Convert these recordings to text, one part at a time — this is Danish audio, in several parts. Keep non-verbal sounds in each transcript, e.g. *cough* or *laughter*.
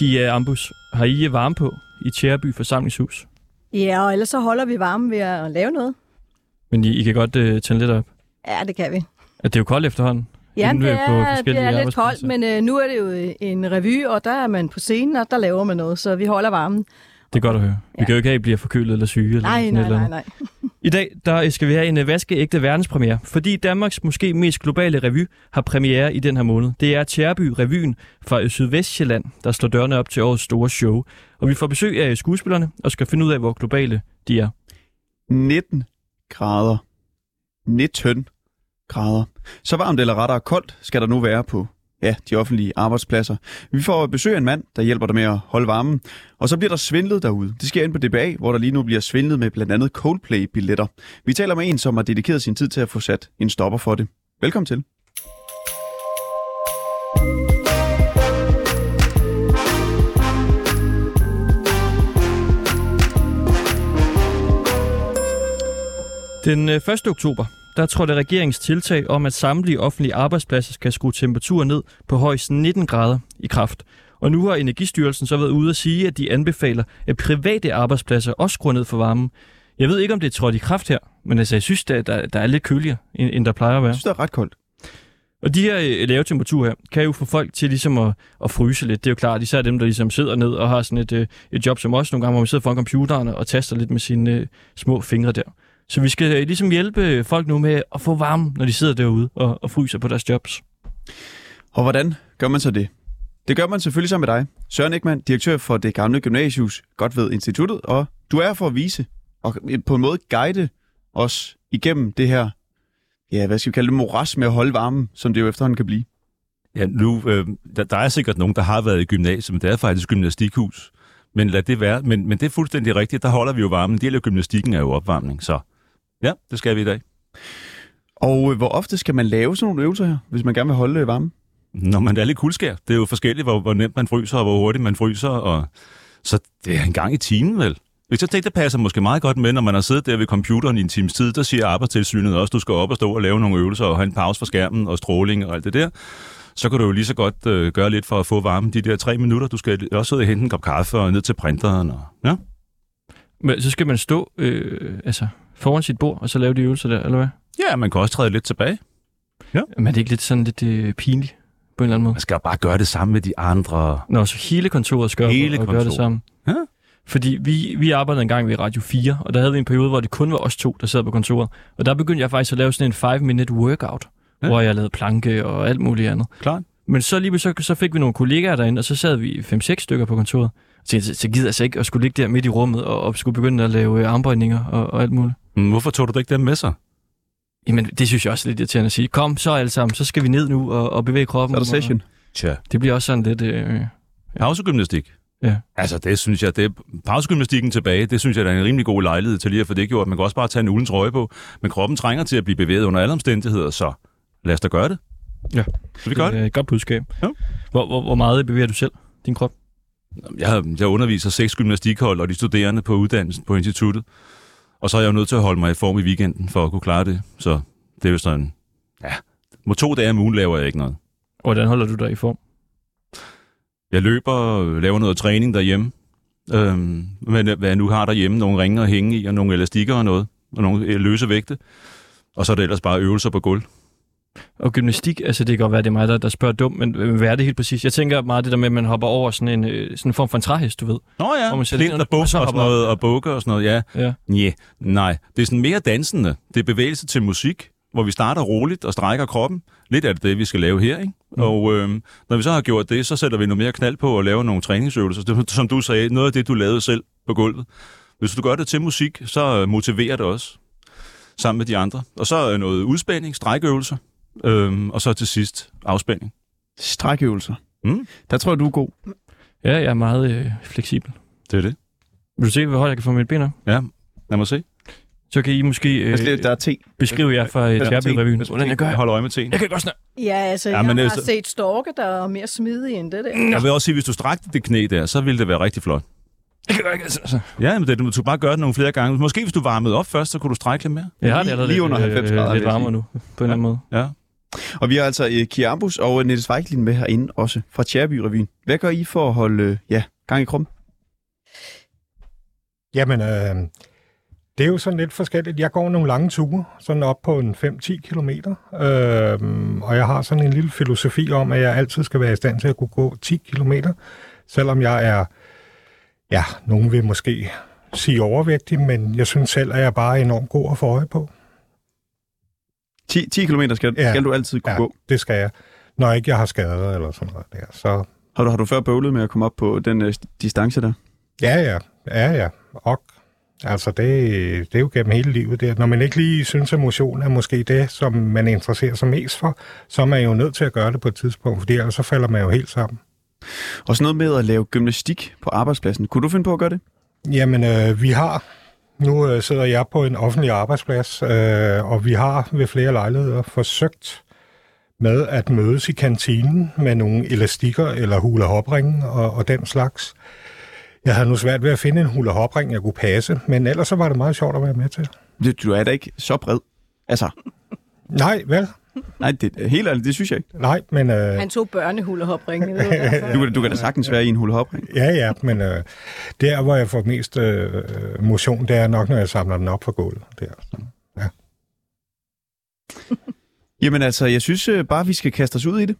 Pia Ambus, har I varme på i Tjæreby forsamlingshus? Ja, og ellers så holder vi varme ved at lave noget. Men I, I kan godt uh, tænde lidt op. Ja, det kan vi. At det er jo koldt efterhånden. Ja, det vi på er, det er lidt koldt, men øh, nu er det jo en revy, og der er man på scenen, og der laver man noget, så vi holder varmen. Det er godt at høre. Vi Ja. kan jo ikke have, at I bliver forkølet eller syge. Eller Nej, sådan nej, eller nej, andet. nej. I dag der skal vi have en øh, vaskeægte verdenspremiere, fordi Danmarks måske mest globale revy har premiere i den her måned. Det er Tjærby Revyen fra Sydvestjylland, der slår dørene op til årets store show. Og vi får besøg af skuespillerne og skal finde ud af, hvor globale de er. 19 grader. 19 grader. Så varmt eller rettere koldt skal der nu være på ja, de offentlige arbejdspladser. Vi får besøg af en mand, der hjælper dig med at holde varmen. Og så bliver der svindlet derude. Det sker ind på DBA, hvor der lige nu bliver svindlet med blandt andet Coldplay-billetter. Vi taler med en, som har dedikeret sin tid til at få sat en stopper for det. Velkommen til. Den øh, 1. oktober, der trådte regeringens tiltag om, at samtlige offentlige arbejdspladser skal skrue temperaturen ned på højst 19 grader i kraft. Og nu har Energistyrelsen så været ude at sige, at de anbefaler, at private arbejdspladser også skruer ned for varmen. Jeg ved ikke, om det er trådt i kraft her, men altså, jeg synes, der, der, der er lidt køligere, end, end der plejer at være. Jeg synes, det er ret koldt. Og de her øh, lave temperaturer her, kan jo få folk til ligesom at, at fryse lidt. Det er jo klart, især dem, der ligesom sidder ned og har sådan et, øh, et job som os nogle gange, hvor man sidder foran computeren og taster lidt med sine øh, små fingre der. Så vi skal øh, ligesom hjælpe folk nu med at få varme, når de sidder derude og, og fryser på deres jobs. Og hvordan gør man så det? Det gør man selvfølgelig sammen med dig. Søren Ekman, direktør for det gamle gymnasiehus Godt ved Instituttet, og du er for at vise og på en måde guide os igennem det her, ja, hvad skal vi kalde det, moras med at holde varmen, som det jo efterhånden kan blive. Ja, nu, øh, der, der er sikkert nogen, der har været i gymnasiet, men det er faktisk gymnastikhus. Men lad det være. Men, men det er fuldstændig rigtigt. Der holder vi jo varmen. En del af gymnastikken er jo opvarmning, så ja, det skal vi i dag. Og øh, hvor ofte skal man lave sådan nogle øvelser her, hvis man gerne vil holde øh, varmen? Når man er lidt kuldskær. Det er jo forskelligt, hvor, hvor nemt man fryser, og hvor hurtigt man fryser. Og... Så det er en gang i timen, vel? Hvis jeg tænker, det passer måske meget godt med, når man har siddet der ved computeren i en times tid, der siger arbejdstilsynet også, du skal op og stå og lave nogle øvelser og have en pause fra skærmen og stråling og alt det der. Så kan du jo lige så godt øh, gøre lidt for at få varmen de der tre minutter. Du skal også sidde og hente en kop kaffe og ned til printeren. Og, ja. Men så skal man stå øh, altså, foran sit bord og så lave de øvelser der, eller hvad? ja, man kan også træde lidt tilbage. Men er det ikke lidt sådan lidt øh, pinligt på en eller anden måde? Man skal bare gøre det samme med de andre. Når så hele kontoret skal Hele og, og gøre det kontoret. sammen. Ja. Fordi vi, vi arbejdede engang ved Radio 4, og der havde vi en periode, hvor det kun var os to, der sad på kontoret. Og der begyndte jeg faktisk at lave sådan en 5-minute workout, Ja. ja. hvor jeg lavede planke og alt muligt andet. Klart. Men så lige så, så fik vi nogle kollegaer derinde, og så sad vi 5-6 stykker på kontoret. Så, så gider jeg altså ikke at skulle ligge der midt i rummet og, og skulle begynde at lave øh, armbøjninger og, og alt muligt. Hvorfor tog du ikke dem med sig? Jamen, det synes jeg også er lidt irriterende at sige. Kom så alle sammen, så skal vi ned nu og, og bevæge kroppen. Så er der session. Tja. Det bliver også sådan lidt... Øh, Pausegymnastik. Ja. Altså, det synes jeg, det er pausegymnastikken tilbage, det synes jeg, der er en rimelig god lejlighed til lige at få det gjort. Man kan også bare tage en uldens trøje på, men kroppen trænger til at blive bevæget under alle omstændigheder, så lad os da gøre det. Ja. Så vi gør det det. er et godt budskab. Ja. Hvor, hvor, hvor meget bevæger du selv, din krop? Jeg, jeg underviser seks gymnastikhold og de studerende på uddannelsen på instituttet. Og så er jeg jo nødt til at holde mig i form i weekenden for at kunne klare det. Så det er jo sådan, ja, må to dage om ugen laver jeg ikke noget. Hvordan holder du dig i form? Jeg løber, laver noget træning derhjemme. Øhm, men hvad jeg nu har derhjemme, nogle ringe at hænge i, og nogle elastikker og noget, og nogle øh, løse vægte. Og så er det ellers bare øvelser på gulv. Og gymnastik, altså det kan godt være, det er mig, der, der spørger dumt, men øh, hvad er det helt præcis? Jeg tænker meget det der med, at man hopper over sådan en, øh, sådan en form for en træhest, du ved. Nå ja, Hvor man sætter flint den og buk og og så sådan noget, og bukker og sådan noget, ja. Ja. Nye, nej. Det er sådan mere dansende. Det er bevægelse til musik, hvor vi starter roligt og strækker kroppen. Lidt af det, vi skal lave her, ikke? Mm. Og øhm, når vi så har gjort det, så sætter vi noget mere knald på at lave nogle træningsøvelser. Det, som du sagde, noget af det, du lavede selv på gulvet. Hvis du gør det til musik, så øh, motiverer det også sammen med de andre. Og så øh, noget udspænding, strækøvelser, øhm, og så til sidst afspænding. Strækøvelser. Mm. Der tror jeg, du er god. Ja, jeg er meget øh, fleksibel. Det er det. Vil du se, hvor højt jeg kan få mit ben op? Ja, lad mig se. Så kan I måske øh, Altså, det- der er te. beskrive jer fra øh, Ja, Tjærby-revyen. te. Hvordan jeg gør. Jeg holder øje med teen. Jeg kan godt snakke. Ja, altså, Ja, ja, men jeg er har så- set storke, der er mere smidige end det der. Jeg vil også sige, hvis du strakte det knæ der, så ville det være rigtig flot. Jeg kan godt altså, altså. Ja, men det, du skulle bare gøre det nogle flere gange. Måske hvis du varmede op først, så kunne du strække lidt mere. Jeg har det Lige- allerede lige under lidt, 90 grader, øh, vil lidt varmere nu, på en eller anden måde. Ja. Og vi har altså øh, uh, Kiambus og øh, Nette Svejklin med herinde også fra Tjærby Revyen. Hvad gør I for at holde øh, ja, gang i kroppen? Jamen, øh, det er jo sådan lidt forskelligt. Jeg går nogle lange ture, sådan op på en 5-10 kilometer. Øh, og jeg har sådan en lille filosofi om, at jeg altid skal være i stand til at kunne gå 10 kilometer. Selvom jeg er, ja, nogen vil måske sige overvægtig, men jeg synes selv, at jeg bare er enormt god at få øje på. 10, 10 km skal, Ja. skal du altid kunne Ja, gå. det skal jeg. Når ikke jeg har skader eller sådan noget der. Så Har du, har du før bøvlet med at komme op på den uh, distance der? ja, ja, ja, ja. Og altså, det, det er jo gennem hele livet der. Når man ikke lige synes, at motion er måske det, som man interesserer sig mest for, så er man jo nødt til at gøre det på et tidspunkt, fordi ellers så falder man jo helt sammen. Og sådan noget med at lave gymnastik på arbejdspladsen. Kunne du finde på at gøre det? Jamen, øh, vi har... Nu øh, sidder jeg på en offentlig arbejdsplads, øh, og vi har ved flere lejligheder forsøgt med at mødes i kantinen med nogle elastikker eller hula hopring og, og den slags. Jeg havde nu svært ved at finde en hula hopring, jeg kunne passe, men ellers så var det meget sjovt at være med til. Du er da ikke så bred. Altså, Nej, vel? Nej, det, helt ærligt, det synes jeg ikke. Nej, men... Øh, Han tog børnehulehopringen. Du, kan- du kan da sagtens være i en hul hop Ja, ja, men øh, der, hvor jeg får mest øh, motion, det er nok, når jeg samler den op fra gulvet. Der. *laughs* Jamen altså, jeg synes øh, bare, vi skal kaste os ud i det.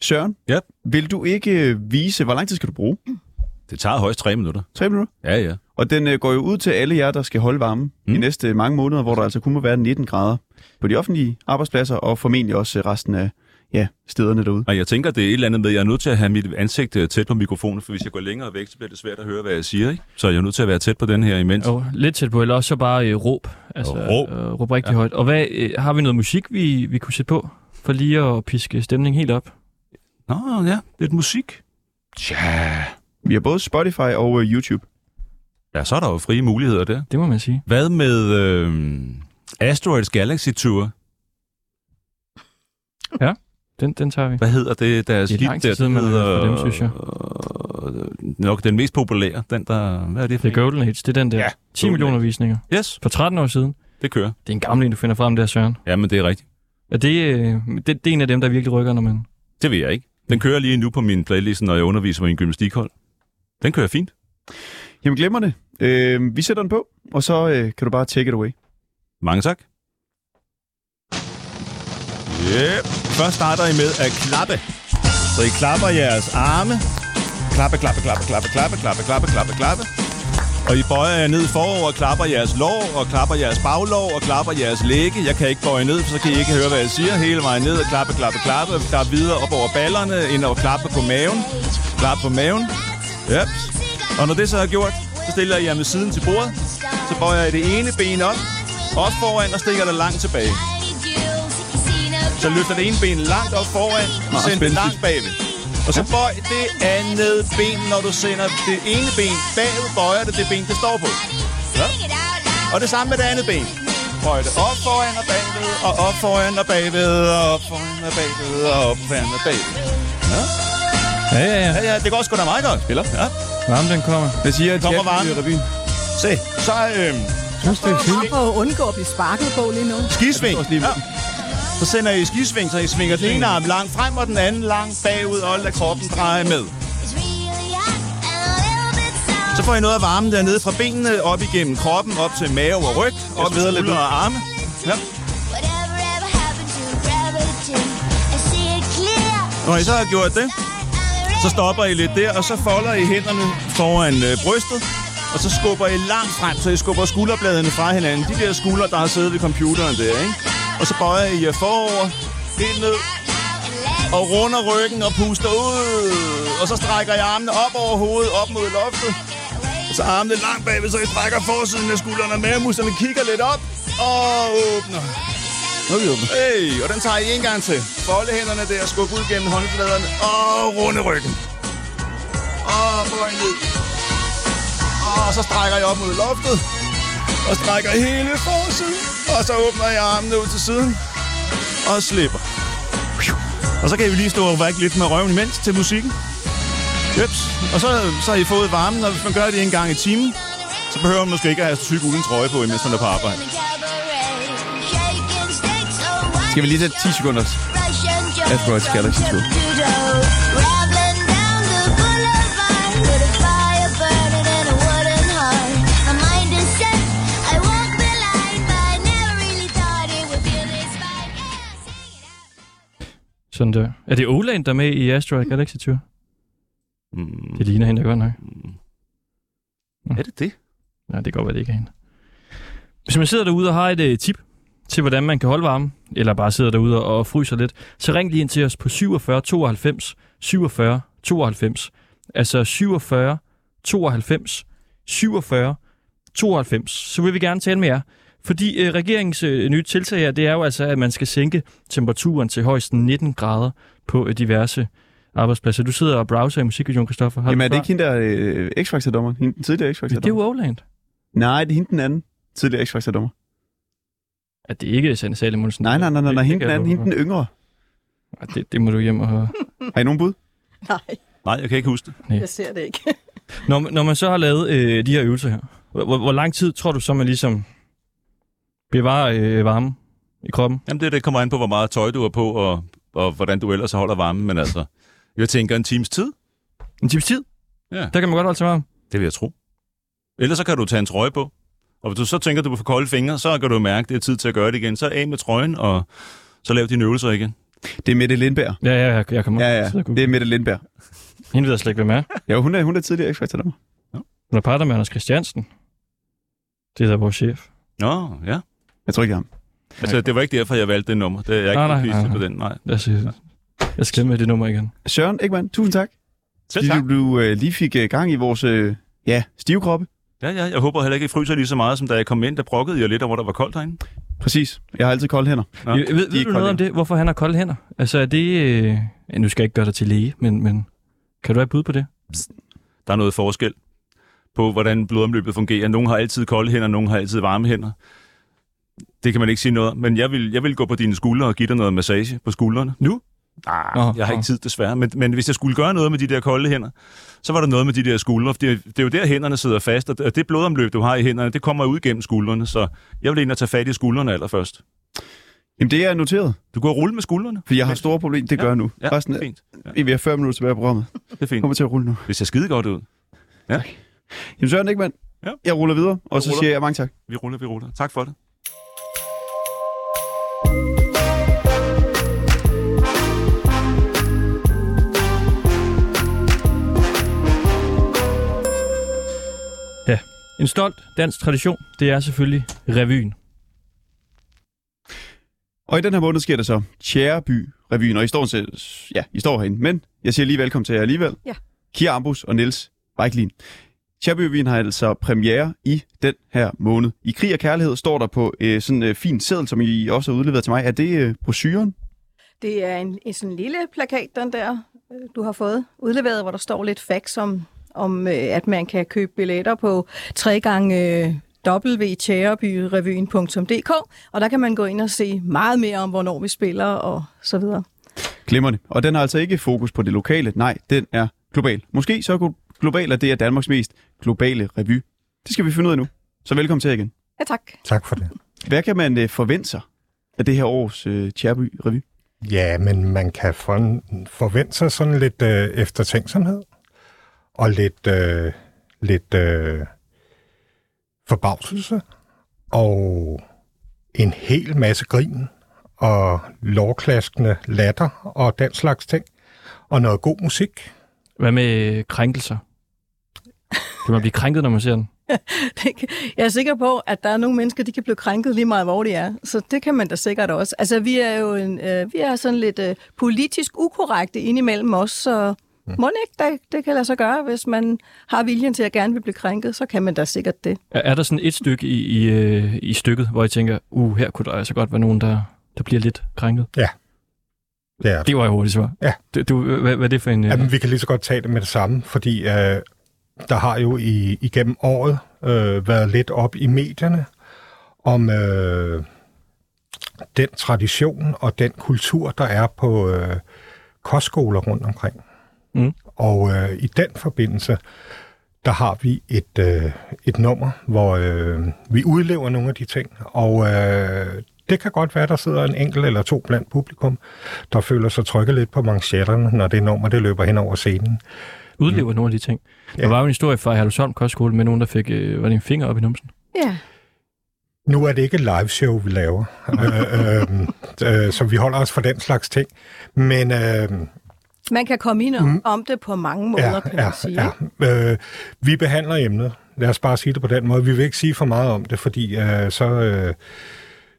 Søren, Ja. vil du ikke øh, vise, hvor lang tid skal du bruge? Det tager højst tre minutter. Tre minutter? Ja, ja. Og den øh, går jo ud til alle jer, der skal holde varmen mm. i næste mange måneder, hvor der altså kun må være 19 grader på de offentlige arbejdspladser, og formentlig også resten af ja, stederne derude. Og jeg tænker, det er et eller andet med, at jeg er nødt til at have mit ansigt øh, tæt på mikrofonen, for hvis jeg går længere væk, så bliver det svært at høre, hvad jeg siger. Ikke? Så jeg er nødt til at være tæt på den her imens. Jo, lidt tæt på, eller også så bare øh, råb. Altså, Råb. Øh, råb rigtig ja. højt. Og hvad, øh, har vi noget musik, vi, vi kunne sætte på? For lige at piske stemningen helt op. Nå, ja, lidt musik. Tja. Vi har både Spotify og øh, YouTube. Ja, så er der jo frie muligheder der. Det må man sige. Hvad med øh, Asteroids Galaxy Tour? Den, den tager vi. Hvad hedder det, deres Det er hit lang tid der? siden, fra dem, synes jeg. øh, nok den mest populære. Den, der... Hvad er det for The Golden Hits, det er den der. Ja, 10 Golden millioner visninger. Yes, For 13 år siden. det kører. Det er en gammel en, du finder frem der, Søren. Ja, men det er rigtigt. Er det, øh, det, det er en af dem, der virkelig rykker, når man... Det ved jeg ikke. Den kører lige nu på min playlist, når jeg underviser på en gymnastikhold. Den kører fint. Jamen glemmer det. Øh, vi sætter den på, og så øh, kan du bare take it away. Mange tak. Yep. Først starter I med at klappe. Så I klapper jeres arme. Klappe, klappe, klappe, klappe, klappe, klappe, klappe, klappe, klappe. Og I bøjer jer ned forover og klapper jeres lår, og klapper jeres baglår, og klapper jeres læge. Jeg kan ikke bøje ned, for så kan I ikke høre, hvad jeg siger. Hele vejen ned og klappe, klappe, klappe. Og klappe videre op over ballerne, ind og klappe på maven. Klappe på maven. Yep. Og når det så er gjort, så stiller I jer med siden til bordet. Så bøjer I det ene ben op, op foran og stikker det langt tilbage. Så løfter det ene ben langt op foran, og sender det langt bagved. Og så bøj det andet ben, når du sender det ene ben bagud, bøjer det det ben, det står på. Ja. Og det samme med det andet ben. Bøj det op foran og bagved, og op foran og bagved, og op foran og bagved, og op foran og bagved. Ja, ja, ja. Ja, ja, det går sgu da meget godt, spiller. Ja. Varmen, den kommer. Hvad siger Kommer Jack varmen. Se, så øhm, synes, det er fint. For at undgå at blive sparket på lige nu. skisving. Ja. Så sender I skisving, så I svinger den ene arm langt frem, og den anden langt bagud, og lader kroppen dreje med. Så får I noget af varmen dernede fra benene op igennem kroppen, op til mave og ryg, op sveder lidt og arme. Ja. Når I så har gjort det, så stopper I lidt der, og så folder I hænderne foran øh, brystet, og så skubber I langt frem, så I skubber skulderbladene fra hinanden. De der skuldre, der har siddet ved computeren der, ikke? Og så bøjer I jer forover, helt ned, og runder ryggen og puster ud. Og så strækker I armene op over hovedet, op mod loftet. Og så armene langt bagved, så I trækker forsiden af skuldrene, og mavemusklerne kigger lidt op og åbner. Nu er vi åbne. Hey, og den tager I en gang til. Folde hænderne der, skub ud gennem håndfladerne og runde ryggen. Og bøj ned. Og så strækker I op mod loftet. Og strækker hele forsiden. Og så åbner I armene ud til siden. Og slipper. Og så kan vi lige stå og vække lidt med røven imens til musikken. Jeps. Og så, så har I fået varmen, og hvis man gør det en gang i timen, så behøver man måske ikke at have tyk uden trøje på, mens man er på arbejde. Skal vi lige tage 10 sekunder? Asteroids Galaxy Tour. Rattling Sådan der. Er det Oland, der er med i Asteroid Galaxy Tour? Mm. Det ligner hende da godt nok. Er det det? Nej, det kan godt være, det ikke er hende. Hvis man sidder derude og har et uh, tip til, hvordan man kan holde varmen, eller bare sidder derude og, og fryser lidt, så ring lige ind til os på 47 92 47 92. Altså 47 92 47 92. Så vil vi gerne tale med jer. Fordi øh, regeringens øh, nye tiltag her, det er jo altså, at man skal sænke temperaturen til højst 19 grader på øh, diverse arbejdspladser. Du sidder og browser i musikvideoen, Christoffer. Har Jamen er det ikke hende der øh, X-Factor-dommer? Hende, den tidligere Det er jo Oland. Nej, det er hende den anden tidligere X-Factor-dommer. At det ikke er Sanne Salomonsen. Nej, nej, nej, nej, nej. Det- Hende den anden, hende den yngre. Ej, Det, det må du hjem og høre. Har I nogen bud? Nej, Nej, jeg kan ikke huske det. jeg ser det ikke. Når, man- når man så har lavet øh, de her øvelser her, hvor, hvor- hvor lang tid tror du så, man ligesom bevarer øh, varme i kroppen? Jamen det, det kommer an på, hvor meget tøj du har på, og, og hvordan du ellers holder varmen. Men altså, jeg tænker en times tid. En times tid? Ja. Der kan man godt holde sig varm. Det vil jeg tro. Ellers så kan du tage en trøje på. Og hvis du så tænker, at du vil få kolde fingre, så kan du mærke, at det er tid til at gøre det igen. Så af med trøjen, og så lav dine øvelser igen. Det er Mette Lindberg. Ja, ja, jeg, jeg kommer Ja, ja. Det er Mette Lindberg. Hende ved jeg slet ikke, hvem er. Ja, hun er, hun er tidligere X-Factor-dommer. Hun er partner med Anders Christiansen. Det er der vores chef. Nå, ja. Jeg tror ikke, det er ham. Altså, det var ikke derfor, jeg valgte det nummer. Det er jeg ikke Nej, nej, nej, nej, nej. på den. Nej. Jeg, siger, jeg skal med det nummer igen. Søren Ekman, tusind tak. Selv Fordi tak. du, du øh, lige fik øh, gang i vores øh, ja, stive kroppe. Ja, ja, jeg håber heller ikke, I fryser lige så meget, som da jeg kom ind. Der brokkede jeg lidt over, der var koldt herinde. Præcis. Jeg har altid kolde hænder. Ja, ved, de er ved du noget om det, hvorfor han har kolde hænder? Altså er det... Øh... Ja, nu skal jeg ikke gøre dig til læge, men, men kan du have bud på det? Der er noget forskel på, hvordan blodomløbet fungerer. Nogle har altid kolde hænder, nogle har altid varme hænder. Det kan man ikke sige noget om. Men jeg vil, jeg vil gå på dine skuldre og give dig noget massage på skuldrene. Nu? Ah, Nå, jeg har ikke tid desværre. Men, men hvis jeg skulle gøre noget med de der kolde hænder, så var der noget med de der skuldre. For det, det er jo der, hænderne sidder fast, og det- blodomløb, du har i hænderne, det kommer ud gennem skuldrene. Så jeg vil ind og tage fat i skuldrene allerførst. Jamen, det er noteret, Du går og rulle med skuldrene. for jeg har store problemer. Det gør jeg nu. Ja, Resten, det er fint. Ja, Vi har 40 minutter tilbage af programmet. det er fint. Kommer til at rulle nu. Det ser skide godt ud. Jamen, Søren Ekman, Ja. jeg ruller videre, og så ruller. siger jeg mange tak. Vi ruller, vi ruller. Tak for det. En stolt dansk tradition, det er selvfølgelig revyen. Og i den her måned sker det så Tjæreby Revyen, og I står, til, ja, I står herinde. Men jeg siger lige velkommen til jer alligevel. Ja. Kira Ambus og Niels Weiklin. Tjæreby Revyen har altså premiere i den her måned. I krig og kærlighed står der på øh, sådan en øh, fin seddel, som I også har udleveret til mig. Er det øh, brochuren? Det er en, en sådan lille plakat, den der, øh, du har fået udleveret, hvor der står lidt facts om, om øh, at man kan købe billetter på tre gange øh, www.tjærebyrevyen.dk, og der kan man gå ind og se meget mere om, hvornår vi spiller og så videre. Glimrende. Og den har altså ikke fokus på det lokale. Nej, den er global. Måske så er global, at det er Danmarks mest globale revy. Det skal vi finde ud af nu. Så velkommen til igen. Ja, tak. Tak for det. Hvad kan man øh, forvente sig af det her års øh, Tjærby Revy? Ja, men man kan for, forvente sig sådan lidt øh, eftertænksomhed og lidt, øh, lidt øh, forbavselse og en hel masse grin og lovklaskende latter og den slags ting. Og noget god musik. Hvad med krænkelser? Kan man blive krænket, når man ser den? *laughs* Jeg er sikker på, at der er nogle mennesker, de kan blive krænket lige meget, hvor de er. Så det kan man da sikkert også. Altså, vi er jo en, øh, vi er sådan lidt øh, politisk ukorrekte indimellem os, så Mm. må ikke, det, det kan lade sig gøre, hvis man har viljen til at gerne vil blive krænket, så kan man da sikkert det. Er, er der sådan et stykke i, i, øh, i stykket, hvor I tænker, uh, her kunne der altså godt være nogen, der, der bliver lidt krænket? Det er Det var jo hurtigt svar. Ja. Du, du, hvad, hvad er det for en... Øh... Jamen, vi kan lige så godt tage det med det samme, fordi øh, der har jo i, igennem året øh, været lidt op i medierne om øh, den tradition og den kultur, der er på øh, kostskoler rundt omkring. Mm. Og øh, i den forbindelse, der har vi et, øh, et nummer, hvor øh, vi udlever nogle af de ting, og øh, det kan godt være, der sidder en enkelt eller to blandt publikum, der føler sig trykket lidt på manchetterne, når det nummer det løber hen over scenen. Udlever nogle af de ting. Der Ja. var jo en historie fra Herlevsholm Kostskole med nogen, der fik øh, var det en finger op i numsen. Ja. Nu er det ikke et live show, vi laver, *laughs* øh, øh, øh, så vi holder os for den slags ting. Men øh, Man kan komme ind om, mm. om det på mange måder, ja, kan man ja, sige. ja. Øh, vi behandler emnet. Lad os bare sige det på den måde. Vi vil ikke sige for meget om det, fordi øh, så, øh,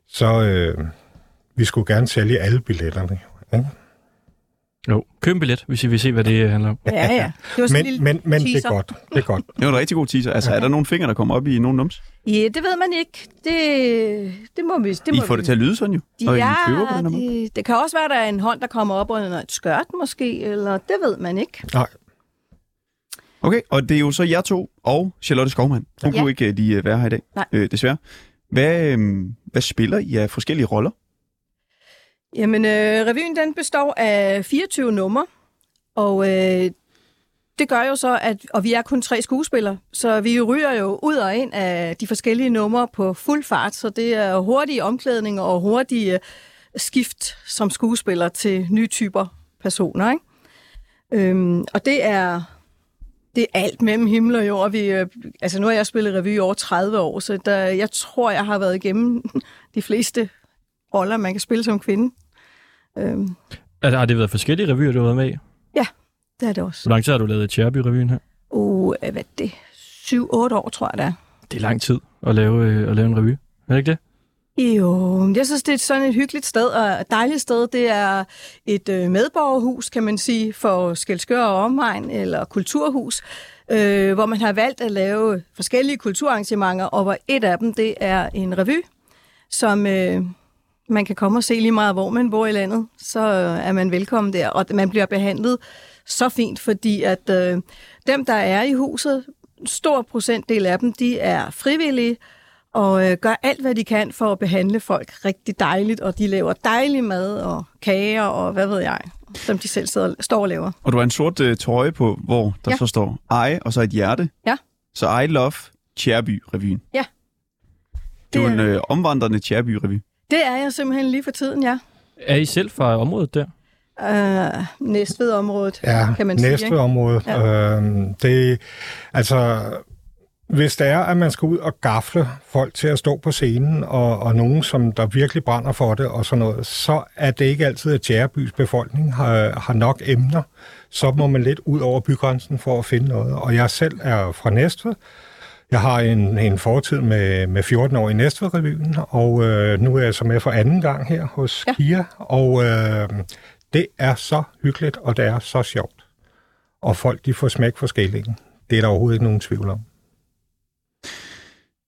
så øh, vi skulle gerne sælge alle billetterne. Ikke? Jo. Køb en billet, hvis I vil se, hvad det handler om. Ja, ja. Det var sådan en Men, lille men, men det teaser. er godt. Det er godt. *laughs* Det var en rigtig god teaser. Altså, er der nogle fingre, der kommer op i nogen nums? Ja, det ved man ikke. Det, det må vi... Det I må får vi. det til at lyde sådan jo. Og I Ja, køber på den her måde. det, det kan også være, at der er en hånd, der kommer op under et skørt måske, eller det ved man ikke. Nej, Okay, og det er jo så jer to og Charlotte Skovmand. Hun Ja. kunne ikke øh, lige øh, være her i dag, Nej. øh, desværre. Hvad, øh, hvad spiller I af forskellige roller? Jamen, øh, revyen den består af 24 numre, og øh, det gør jo så, at og vi er kun tre skuespillere, så vi ryger jo ud og ind af de forskellige numre på fuld fart, så det er hurtige omklædninger og hurtige øh, skift som skuespiller til nye typer personer. Ikke? Øhm, og det er, det er alt mellem himmel og jord. Vi, øh, altså nu har jeg spillet revy i over 30 år, så der, jeg tror, jeg har været igennem *laughs* de fleste roller, man kan spille som kvinde. Øhm, Altså, har det været forskellige revyer, du har været med i? det er det også. Hvor lang tid har du lavet Tjerby-revyen her? Uh, hvad er det? 7-8 år, tror jeg, det er. Det er lang tid at lave, øh, at lave en revy. Er det ikke det? Jo, jeg synes, det er sådan et hyggeligt sted, og et dejligt sted. Det er et øh, medborgerhus, kan man sige, for Skelskør og omegn, eller kulturhus, øh, hvor man har valgt at lave forskellige kulturarrangementer, og hvor et af dem, det er en revy, som øh, man kan komme og se lige meget, hvor man bor i landet. Så øh, er man velkommen der, og man bliver behandlet så fint, fordi at øh, dem, der er i huset, stor procentdel af dem, de er frivillige, og øh, gør alt, hvad de kan for at behandle folk rigtig dejligt, og de laver dejlig mad og kager og hvad ved jeg, som de selv sidder, står og laver. Og du har en sort øh, trøje på, hvor der Ja. så står I, og så et hjerte. Ja. Så I love Tjerby-revyen. Ja. Det er jo Det en øh, omvandrende Tjerby-revy. Det er jeg simpelthen lige for tiden, ja. Er I selv fra området der? Øh, Næstved-området, ja, kan man sige. Næstved-området. Ja. Øhm, det, altså, hvis det er, at man skal ud og gafle folk til at stå på scenen, og, og nogen, som der virkelig brænder for det og sådan noget, så er det ikke altid, at Tjærebys befolkning har, har nok emner. Så må man lidt ud over bygrænsen for at finde noget. Og jeg selv er fra Næstved. Jeg har en, en fortid med, med 14 år i Næstved-revyen, og øh, nu er jeg så med for anden gang her hos Ja. KIA, og øh, det er så hyggeligt, og det er så sjovt. Og folk, de får smæk for skillingen. Det er der overhovedet ikke nogen tvivl om.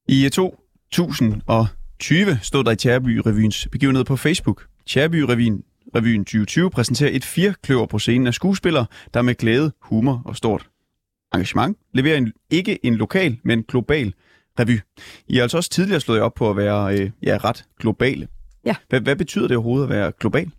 I 2020 stod der i Tjerby-revyens begivenhed på Facebook. Tjerby-revyen Revyen 2020 præsenterer et firkløver på scenen af skuespillere, der med glæde, humor og stort engagement leverer en, ikke en lokal, men global revy. I har altså også tidligere slået op på at være øh, ja, ret globale. Ja. Hvad, hvad betyder det overhovedet at være global?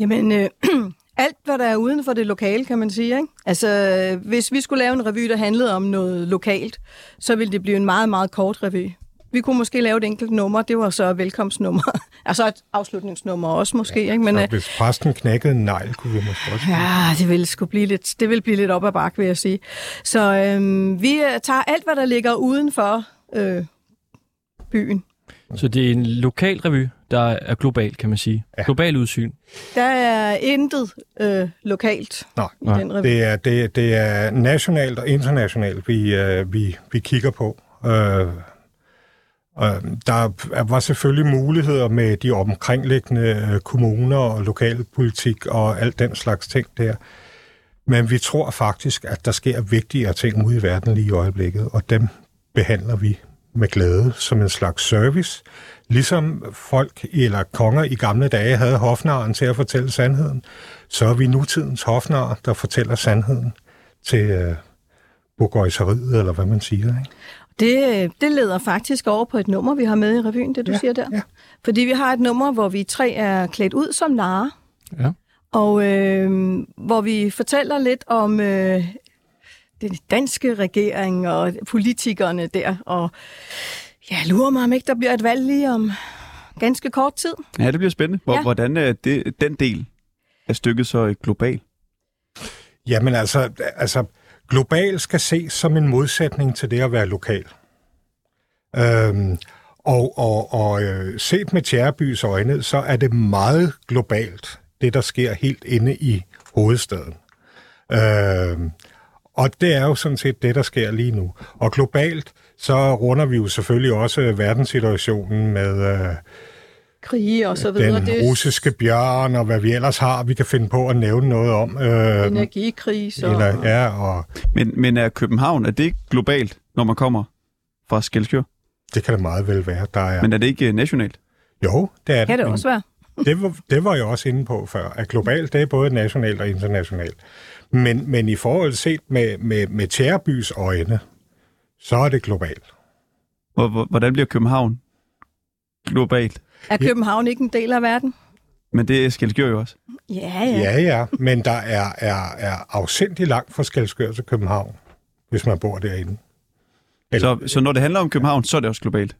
Jamen, øh, *clears throat* alt hvad der er uden for det lokale, kan man sige. Ikke? Altså, hvis vi skulle lave en revy, der handlede om noget lokalt, så ville det blive en meget, meget kort revy. Vi kunne måske lave et enkelt nummer, det var så velkomstnummer. *laughs* altså et afslutningsnummer også måske. Ikke? Men, Og øh, hvis præsten knækkede en negl, kunne vi måske også... Ja, det vil sgu blive lidt, det vil blive lidt op ad bakke, vil jeg sige. Så øhm, vi øh, tager alt, hvad der ligger uden for øh, byen. Så det er en lokal revy, der er global, kan man sige. Ja. Global udsyn. Der er intet øh, lokalt Nej, i den revy. det er, det, det er nationalt og internationalt, vi, øh, vi, vi kigger på. Øh, Øhm, der var selvfølgelig muligheder med de omkringliggende øh, kommuner og lokalpolitik og alt den slags ting der. Men vi tror faktisk, at der sker vigtigere ting ude i verden lige i øjeblikket, og dem behandler vi med glæde som en slags service. Ligesom folk eller konger i gamle dage havde hofnaren til at fortælle sandheden, så er vi nutidens hofnar, der fortæller sandheden til øh, bogøjseriet, eller hvad man siger. Ikke? Det, øh, det leder faktisk over på et nummer, vi har med i revyen, det du Ja, siger der. ja. Fordi vi har et nummer, hvor vi tre er klædt ud som narer, Ja. og øh, hvor vi fortæller lidt om øh, den danske regering og politikerne der. Og ja, lurer mig om ikke, der bliver et valg lige om ganske kort tid. Ja, det bliver spændende. Hvor, Ja. Hvordan er det, den del af stykket så øh, global? Jamen altså, altså, global skal ses som en modsætning til det at være lokal. Øhm, og og, og øh, set med Tjærebys øjne, så er det meget globalt, det der sker helt inde i hovedstaden. Øhm, og det er jo sådan set det, der sker lige nu. Og globalt, så runder vi jo selvfølgelig også verdenssituationen med øh, Krige og så videre. den det russiske bjørn, og hvad vi ellers har, vi kan finde på at nævne noget om. Øh, energikrise. Og... eller, ja, og Men, men er København, er det globalt, når man kommer fra Skelskør? det kan det meget vel være, der er. Men er det ikke øh, nationalt? Jo, det er det. Kan det også være. *laughs* Det var, det var jeg også inde på før, at globalt, det er både nationalt og internationalt. Men, men i forhold set med, med, med Tjærebys øjne, så er det globalt. Hvor- hvor- Hvordan bliver København globalt? Er København ikke en del af verden? Men det er Skelskør jo også. Ja, Ja, ja. ja, men der er, er, er afsindig langt fra Skelskør til København, hvis man bor derinde. Eller, Så, så når det handler om København, så er det også globalt.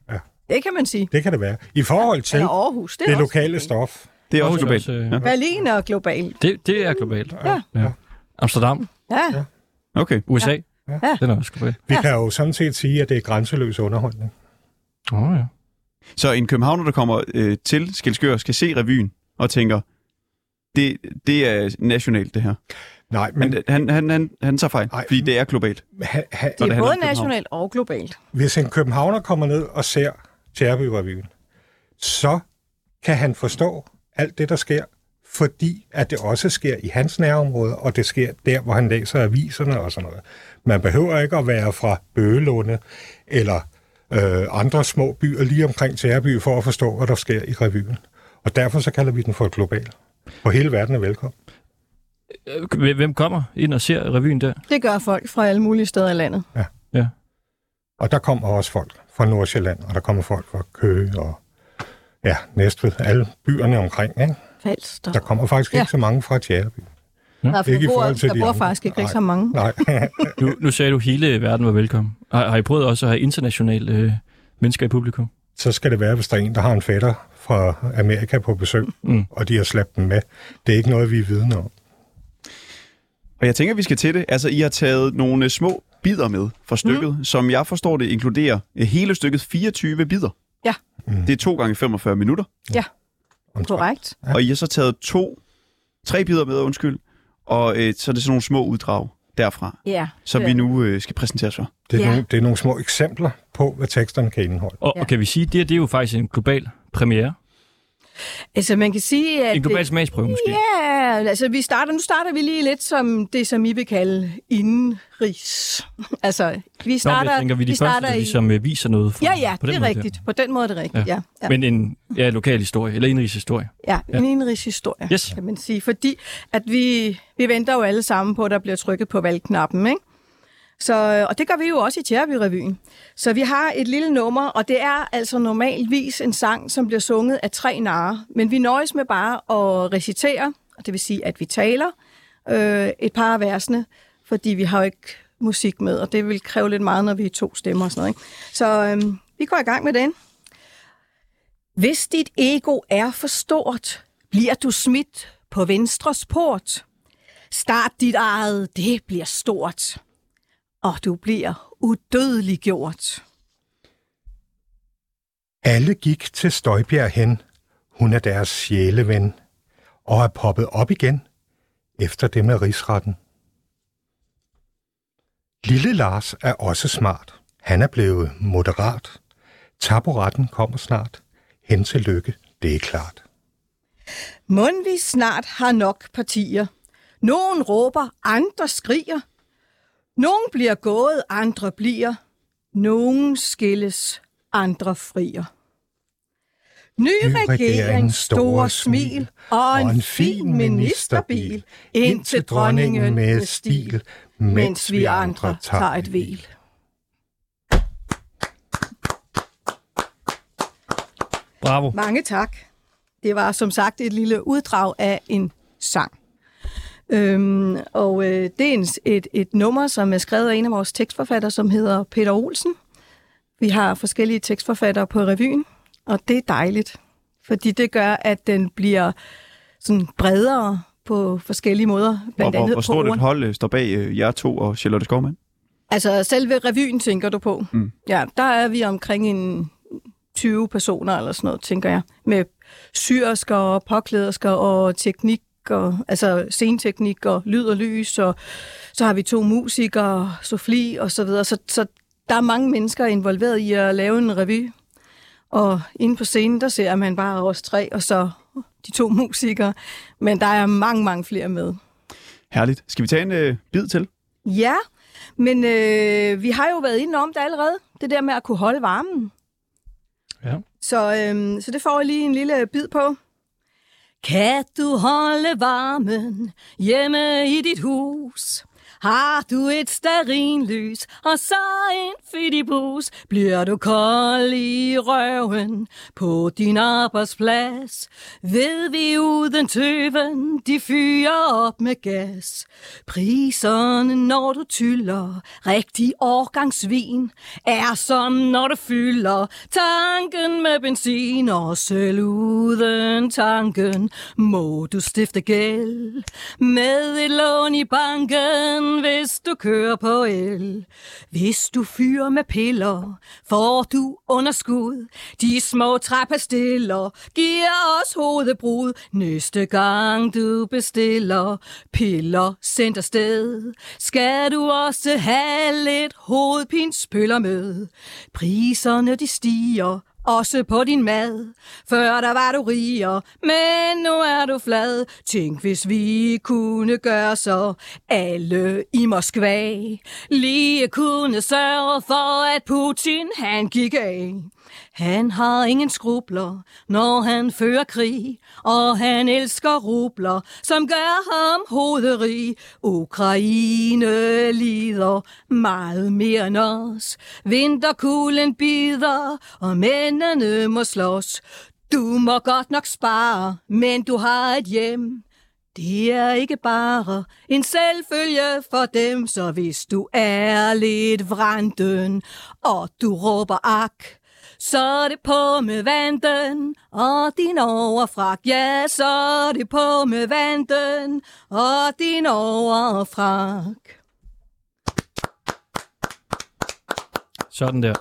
Det kan man sige. Det kan det være. I forhold til Eller Aarhus. Det, er det lokale globalt. stof. Det er også Aarhus globalt. øh, Ja. Berlin er globalt. Det, det er globalt. Ja. Ja. Amsterdam, Ja. Okay. USA, Ja. den er også global. Vi Ja. kan jo sådan set sige, at det er grænseløs underholdning. Åh oh, ja. Så en københavner, der kommer øh, til Skelskør, skal se revyen og tænker, det, det er nationalt det her. Nej, Men, men han, han, han, han tager fejl, Ej. fordi det er globalt. ha, ha, Det er både nationalt og globalt. hvis en københavner kommer ned og ser Tjærebyrevyen, så kan han forstå alt det, der sker, fordi at det også sker i hans nærområde, og det sker der, hvor han læser aviserne og sådan noget. Man behøver ikke at være fra Bøgelunde eller øh, andre små byer lige omkring Tjæreby for at forstå, hvad der sker i revyen. Og derfor så kalder vi den for global. Og hele verden er velkommen. Øh, Hvem kommer ind og ser revyen der? Det gør folk fra alle mulige steder i landet. Og der kommer også folk fra Nordsjælland, og der kommer folk fra Køge og ja, Næstved, alle byerne omkring. Ikke? Falster. Der kommer faktisk Ja. ikke så mange fra Tjæreby. Der, er Ikke i bor, forhold til der de bor faktisk ikke Nej. så mange. Nej, *laughs* Nu, nu sagde du, at hele verden var velkommen. Har, har I prøvet også at have internationale øh, mennesker i publikum? så skal det være, hvis der er en, der har en fætter fra Amerika på besøg, Mm. og de har slæbt den med. Det er ikke noget, vi er vidne om. Og jeg tænker, vi skal til det. Altså, I har taget nogle øh, små bidder med fra stykket, mm. som jeg forstår det inkluderer øh, hele stykket 24 bidder. Ja. Mm. Det er to gange 45 minutter. Korrekt. Ja. Og I har så taget to, tre bidder med, undskyld, og øh, så er det sådan nogle små uddrag derfra, Ja. som vi nu øh, skal præsentere for. Det er, Ja. nogle, det er nogle små eksempler på, hvad teksterne kan indeholde. Og, Ja. og kan vi sige, at det, her, det er jo faktisk en global premiere? Altså, man kan sige, at... En global smagsprøve måske? Ja, altså vi starter, nu starter vi lige lidt som det, som I vil kalde indenrigs. *laughs* altså, vi Nå, starter, jeg tænker, vi er de vi første, starter der i... ligesom øh, viser noget fra, Ja, ja, på den det er måde rigtigt. På den måde er det rigtigt, ja. ja, Der. Men en ja, lokal historie, eller indrigs historie. ja ja. en indenrigs historie, Yes. kan man sige. Fordi at vi, vi venter jo alle sammen på, at der bliver trykket på valgknappen, ikke? Så, øh, og det gør vi jo også i Tjærby-revyen. Så vi har et lille nummer, og det er altså normalvis en sang, som bliver sunget af tre narer. Men vi nøjes med bare at recitere, og det vil sige, at vi taler øh, et par af versene, fordi vi har jo ikke musik med, og det vil kræve lidt meget, når vi er to stemmer og sådan noget. Ikke? Så øh, vi går i gang med den. Hvis dit ego er for stort, bliver du smidt på venstres port. Start dit eget, det bliver stort. Og du bliver udødeliggjort. Alle gik til Støjbjerg hen. Hun er deres sjæleven. Og er poppet op igen efter det med rigsretten. Lille Lars er også smart. Han er blevet moderat. Taboretten kommer snart. Hen til lykke, det er klart. Mund vi snart har nok partier. Nogen råber, andre skriger. Nogen bliver gået, andre bliver. Nogen skilles, andre frier. Ny, Ny regering, store smil og en fin ministerbil ind til dronningen med stil, mens vi andre tager et hvil. Bravo. Mange tak. Det var som sagt et lille uddrag af en sang. Øhm, og øh, det er en, et, et nummer, som er skrevet af en af vores tekstforfattere, som hedder Peter Olsen. Vi har forskellige tekstforfattere på revyen, og det er dejligt. Fordi det gør, at den bliver sådan bredere på forskellige måder. Blandt hvor, andet hvor stort et hold øh, står bag øh, jer to og Charlotte Skovmand? Altså selve revyen tænker du på. Mm. Ja, der er vi omkring en 20 personer eller sådan noget, tænker jeg. Med syrsker og påklædersker og teknik, og, altså sceneteknik og lyd og lys, og så har vi to musikere, Sofli og så videre. Så, så der er mange mennesker involveret i at lave en revy. Og inde på scenen, der ser man bare os tre, og så de to musikere. Men der er mange, mange flere med. Herligt. Skal vi tage en øh, bid til? Ja, men øh, vi har jo været inde om det allerede. Det der med at kunne holde varmen. Ja. Så, øh, så det får jeg lige en lille bid på. Kan du holde varmen hjemme i dit hus? Har du et stearinlys og så en fidibus, bliver du kold i røven på din arbejdsplads. Ved vi uden tøven, de fyrer op med gas. Priserne, når du tyller, rigtig årgangsvin, er som når du fylder tanken med benzin, og selv uden tanken må du stifte gæld med et lån i banken, hvis du kører på el. Hvis du fyrer med piller, får du underskud. De små trappestiller giver os hovedbrud. Næste gang du bestiller piller sendt afsted, skal du også have lidt hovedpinspøller med. Priserne de stiger, også på din mad. Før der var du rigere, men nu er du flad. Tænk, hvis vi kunne gøre så alle i Moskva lige kunne sørge for, at Putin han gik af. Han har ingen skrubler, når han fører krig, og han elsker rubler, som gør ham hovedrig. Ukraine lider meget mere end os. Vinterkuglen bider, og mændene må slås. Du må godt nok spare, men du har et hjem. Det er ikke bare en selvfølge for dem, så hvis du er lidt vranden, og du råber ak, så er det på med vanten og din overfrak. Ja, så er det på med vanten og din overfrak. Sådan der.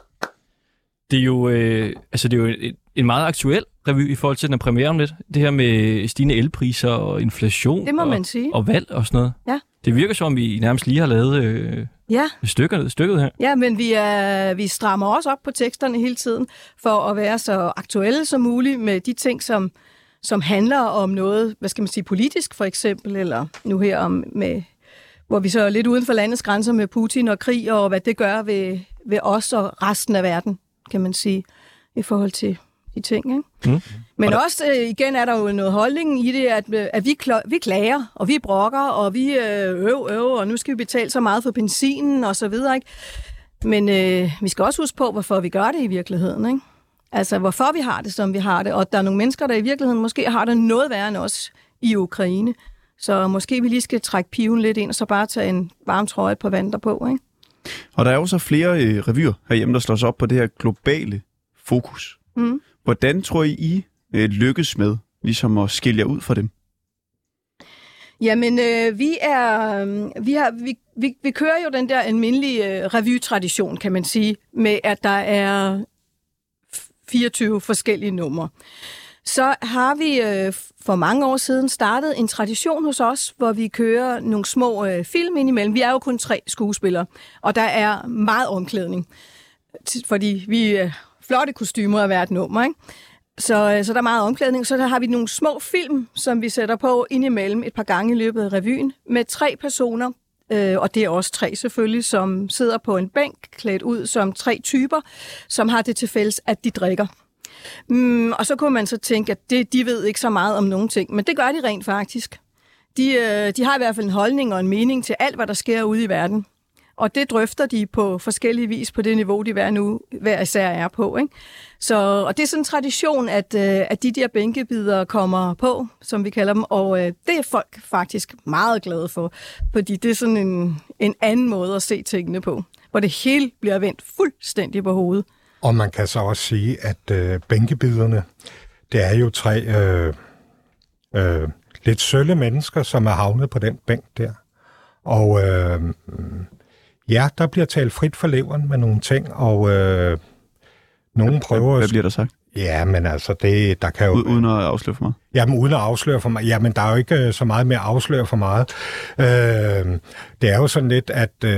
Det er jo, øh, altså det er jo en, en meget aktuel revy i forhold til den er premiere om lidt. Det her med stigende elpriser og inflation. Det må og, man sige. Og valg og sådan noget. Ja. Det virker som, om vi nærmest lige har lavet øh, Ja, stykket, stykket her. ja men vi, er, vi strammer også op på teksterne hele tiden, for at være så aktuelle som muligt med de ting, som, som handler om noget, hvad skal man sige, politisk for eksempel, eller nu her om med, hvor vi så er lidt uden for landets grænser med Putin og krig, og hvad det gør ved, ved os og resten af verden, kan man sige, i forhold til de ting. Ikke? Mm. Men også øh, igen er der jo noget holdning i det, at, øh, at vi, kl- vi klager, og vi brokker, og vi øh, øv, øv, og nu skal vi betale så meget for benzinen og så videre. Ikke? Men øh, vi skal også huske på, hvorfor vi gør det i virkeligheden. Ikke? Altså, hvorfor vi har det, som vi har det. Og der er nogle mennesker, der i virkeligheden måske har det noget værre end os i Ukraine. Så måske vi lige skal trække piven lidt ind, og så bare tage en varm trøje på vand derpå. Ikke? Og der er jo så flere øh, revyer herhjemme, der slår sig op på det her globale fokus. Mm. Hvordan tror I, I øh, lykkes med ligesom at skille jer ud fra dem? Jamen, øh, vi er, øh, vi, har, vi, vi, vi kører jo den der almindelige øh, revytradition, kan man sige, med at der er 24 forskellige numre. Så har vi øh, for mange år siden startet en tradition hos os, hvor vi kører nogle små øh, film indimellem. Vi er jo kun tre skuespillere, og der er meget omklædning, fordi vi er flotte kostymer af hvert nummer, ikke? Så, øh, så der er meget omklædning. Så der har vi nogle små film, som vi sætter på indimellem et par gange i løbet af revyen, med tre personer, øh, og det er også tre selvfølgelig, som sidder på en bænk, klædt ud som tre typer, som har det til fælles, at de drikker. Mm, og så kunne man så tænke, at det, de ved ikke så meget om nogen ting, men det gør de rent faktisk. De, øh, de har i hvert fald en holdning og en mening til alt, hvad der sker ude i verden. Og det drøfter de på forskellige vis på det niveau, de hver, nu, hver især er på. Ikke? Så, og det er sådan en tradition, at, øh, at de der bænkebidere kommer på, som vi kalder dem, og øh, det er folk faktisk meget glade for, fordi det er sådan en, en anden måde at se tingene på, hvor det hele bliver vendt fuldstændig på hovedet. Og man kan så også sige, at øh, bænkebiderne, det er jo tre øh, øh, lidt sølle mennesker, som er havnet på den bænk der. Og øh, ja, der bliver talt frit for leveren med nogle ting, og øh, nogen prøver... Hvad bliver der sagt? Ja, men altså, det, der kan jo... Uden at afsløre for meget. Jamen, uden at afsløre for meget. Jamen, der er jo ikke øh, så meget med at afsløre for meget. Øh, det er jo sådan lidt, at øh,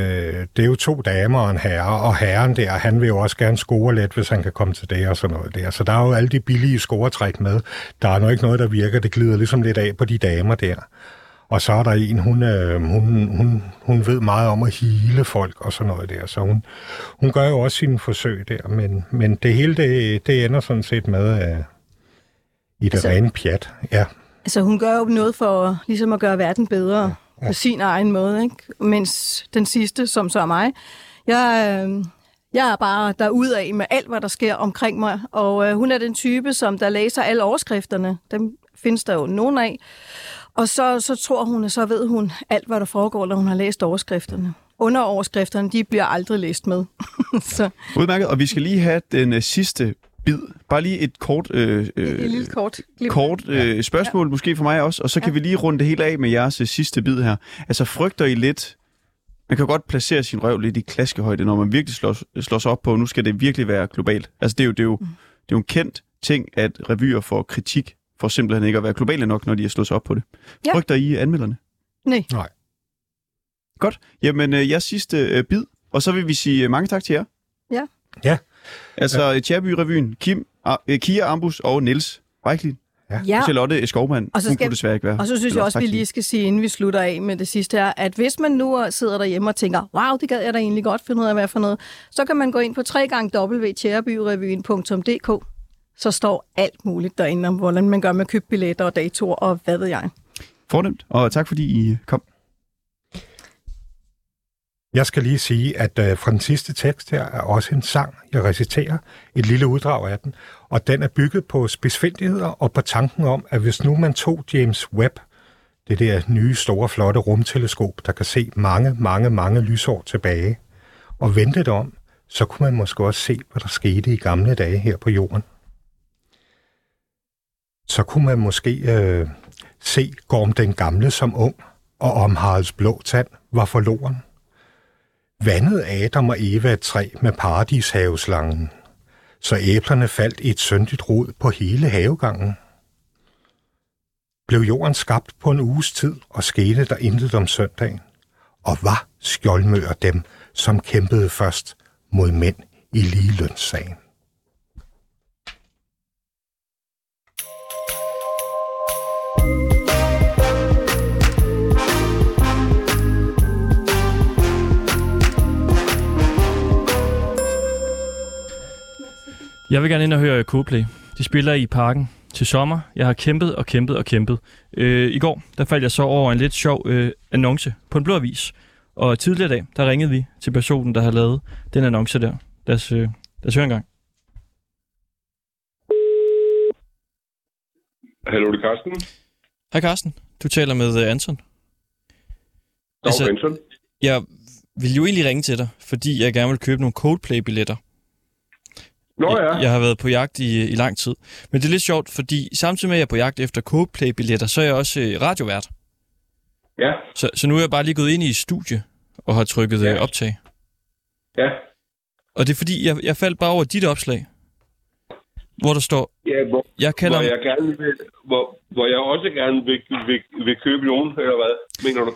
det er jo to damer og en herre, og herren der, han vil jo også gerne score lidt, hvis han kan komme til det og sådan noget der. Så der er jo alle de billige scoretræk med. Der er nok ikke noget, der virker. Det glider ligesom lidt af på de damer der. Og så er der en, hun, øh, hun, hun, hun ved meget om at hele folk og sådan noget der, så hun, hun gør jo også sine forsøg der, men, men det hele, det, det ender sådan set med øh, i det Altså- rene pjat. Ja, Altså, hun gør jo noget for ligesom at gøre verden bedre ja, ja. på sin egen måde, ikke? Mens den sidste, som så er mig, jeg, øh, jeg er bare derudad med alt, hvad der sker omkring mig, og øh, hun er den type, som der læser alle overskrifterne. Dem findes der jo nogen af. Og så, så tror hun, at så ved hun alt, hvad der foregår, når hun har læst overskrifterne. Underoverskrifterne, de bliver aldrig læst med. *laughs* så Udmærket, og vi skal lige have den øh, sidste bid. Bare lige et kort, øh, et øh, lille kort kort øh, spørgsmål, måske for mig også, og så kan Ja. vi lige runde det hele af med jeres øh, sidste bid her. Altså, frygter I lidt... Man kan godt placere sin røv lidt i klaskehøjde, når man virkelig slår, slår sig op på, nu skal det virkelig være globalt. Altså, det er jo, det er jo, Mm. det er jo en kendt ting, at revyer får kritik for simpelthen ikke at være globale nok, når de har slået sig op på det. Ja. Frygter I anmelderne? Nej. Nej. Godt. Jamen, øh, jeres sidste øh, bid, og så vil vi sige øh, mange tak til jer. Ja. Ja. Altså, ja. Tjærby-revyen, Kim, A- øh, Kia Ambus og Niels Reiklin. Ja, Charlotte Skovmand, Og så hun skal- kunne desværre ikke være. Og så synes jeg også, vi lige skal sige, inden vi slutter af med det sidste her, at hvis man nu sidder derhjemme og tænker, wow, det gad jeg da egentlig godt finde ud af, hvad for noget, så kan man gå ind på www.tjærebyrevyen.dk. Så står alt muligt derinde om, hvordan man gør med køb billetter og datoer og hvad ved jeg. Fornemt, og tak fordi I kom. Jeg skal lige sige, at øh, fra den sidste tekst her er også en sang, jeg reciterer, et lille uddrag af den, og den er bygget på spidsfindigheder og på tanken om, at hvis nu man tog James Webb, det der nye, store, flotte rumteleskop, der kan se mange, mange, mange lysår tilbage, og vendte det om, så kunne man måske også se, hvad der skete i gamle dage her på jorden. Så kunne man måske øh, se Gorm den gamle som ung, og om Haralds blå tand var forloren. Vandet Adam og Eva et træ med paradishaveslangen, så æblerne faldt i et syndigt rod på hele havegangen. Blev jorden skabt på en uges tid, og skete der intet om søndagen. Og var skjoldmøer dem, som kæmpede først mod mænd i ligelønssagen. Jeg vil gerne ind og høre Coldplay. De spiller i parken til sommer. Jeg har kæmpet og kæmpet og kæmpet. Øh, I går der faldt jeg så over en lidt sjov øh, annonce på en blå avis. Og tidligere i dag, der ringede vi til personen, der har lavet den annonce der. Lad os, øh, lad os høre en gang. Hallo, det er Carsten. Hej Carsten, du taler med øh, Anton. Dag, Altså- Benson. Jeg vil jo egentlig ringe til dig, fordi jeg gerne vil købe nogle Coldplay-billetter. Nå ja, Jeg har været på jagt i, i lang tid. Men det er lidt sjovt, fordi samtidig med, at jeg er på jagt efter Coldplay-billetter, så er jeg også øh, radiovært. ja, Så, så nu er jeg bare lige gået ind i studie og har trykket Ja. ja. optag. ja. Og det er fordi, jeg, jeg faldt bare over dit opslag, hvor der står, ja hvor, jeg kalder... hvor, jeg gerne vil, hvor, hvor jeg også gerne vil, vil, vil købe nogen, eller hvad, mener du?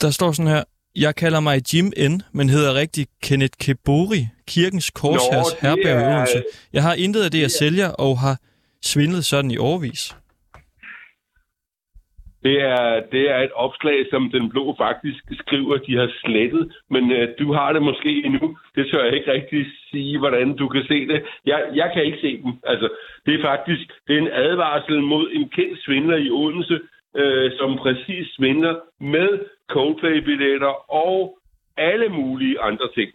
Der står sådan her, jeg kalder mig Jim N., men hedder rigtig Kenneth Kebori, Kirkens Korshærs herberg er- Odense. Jeg har intet af det, jeg sælger, og har svindlet sådan i overvis. Det er, det er et opslag, som Den Blå faktisk skriver, de har slettet, men øh, du har det måske endnu. Det tør jeg ikke rigtig sige, hvordan du kan se det. Jeg, jeg kan ikke se dem. Altså, det er faktisk det er en advarsel mod en kendt svindler i Odense, øh, som præcis svindler med Coldplay-billetter og alle mulige andre ting.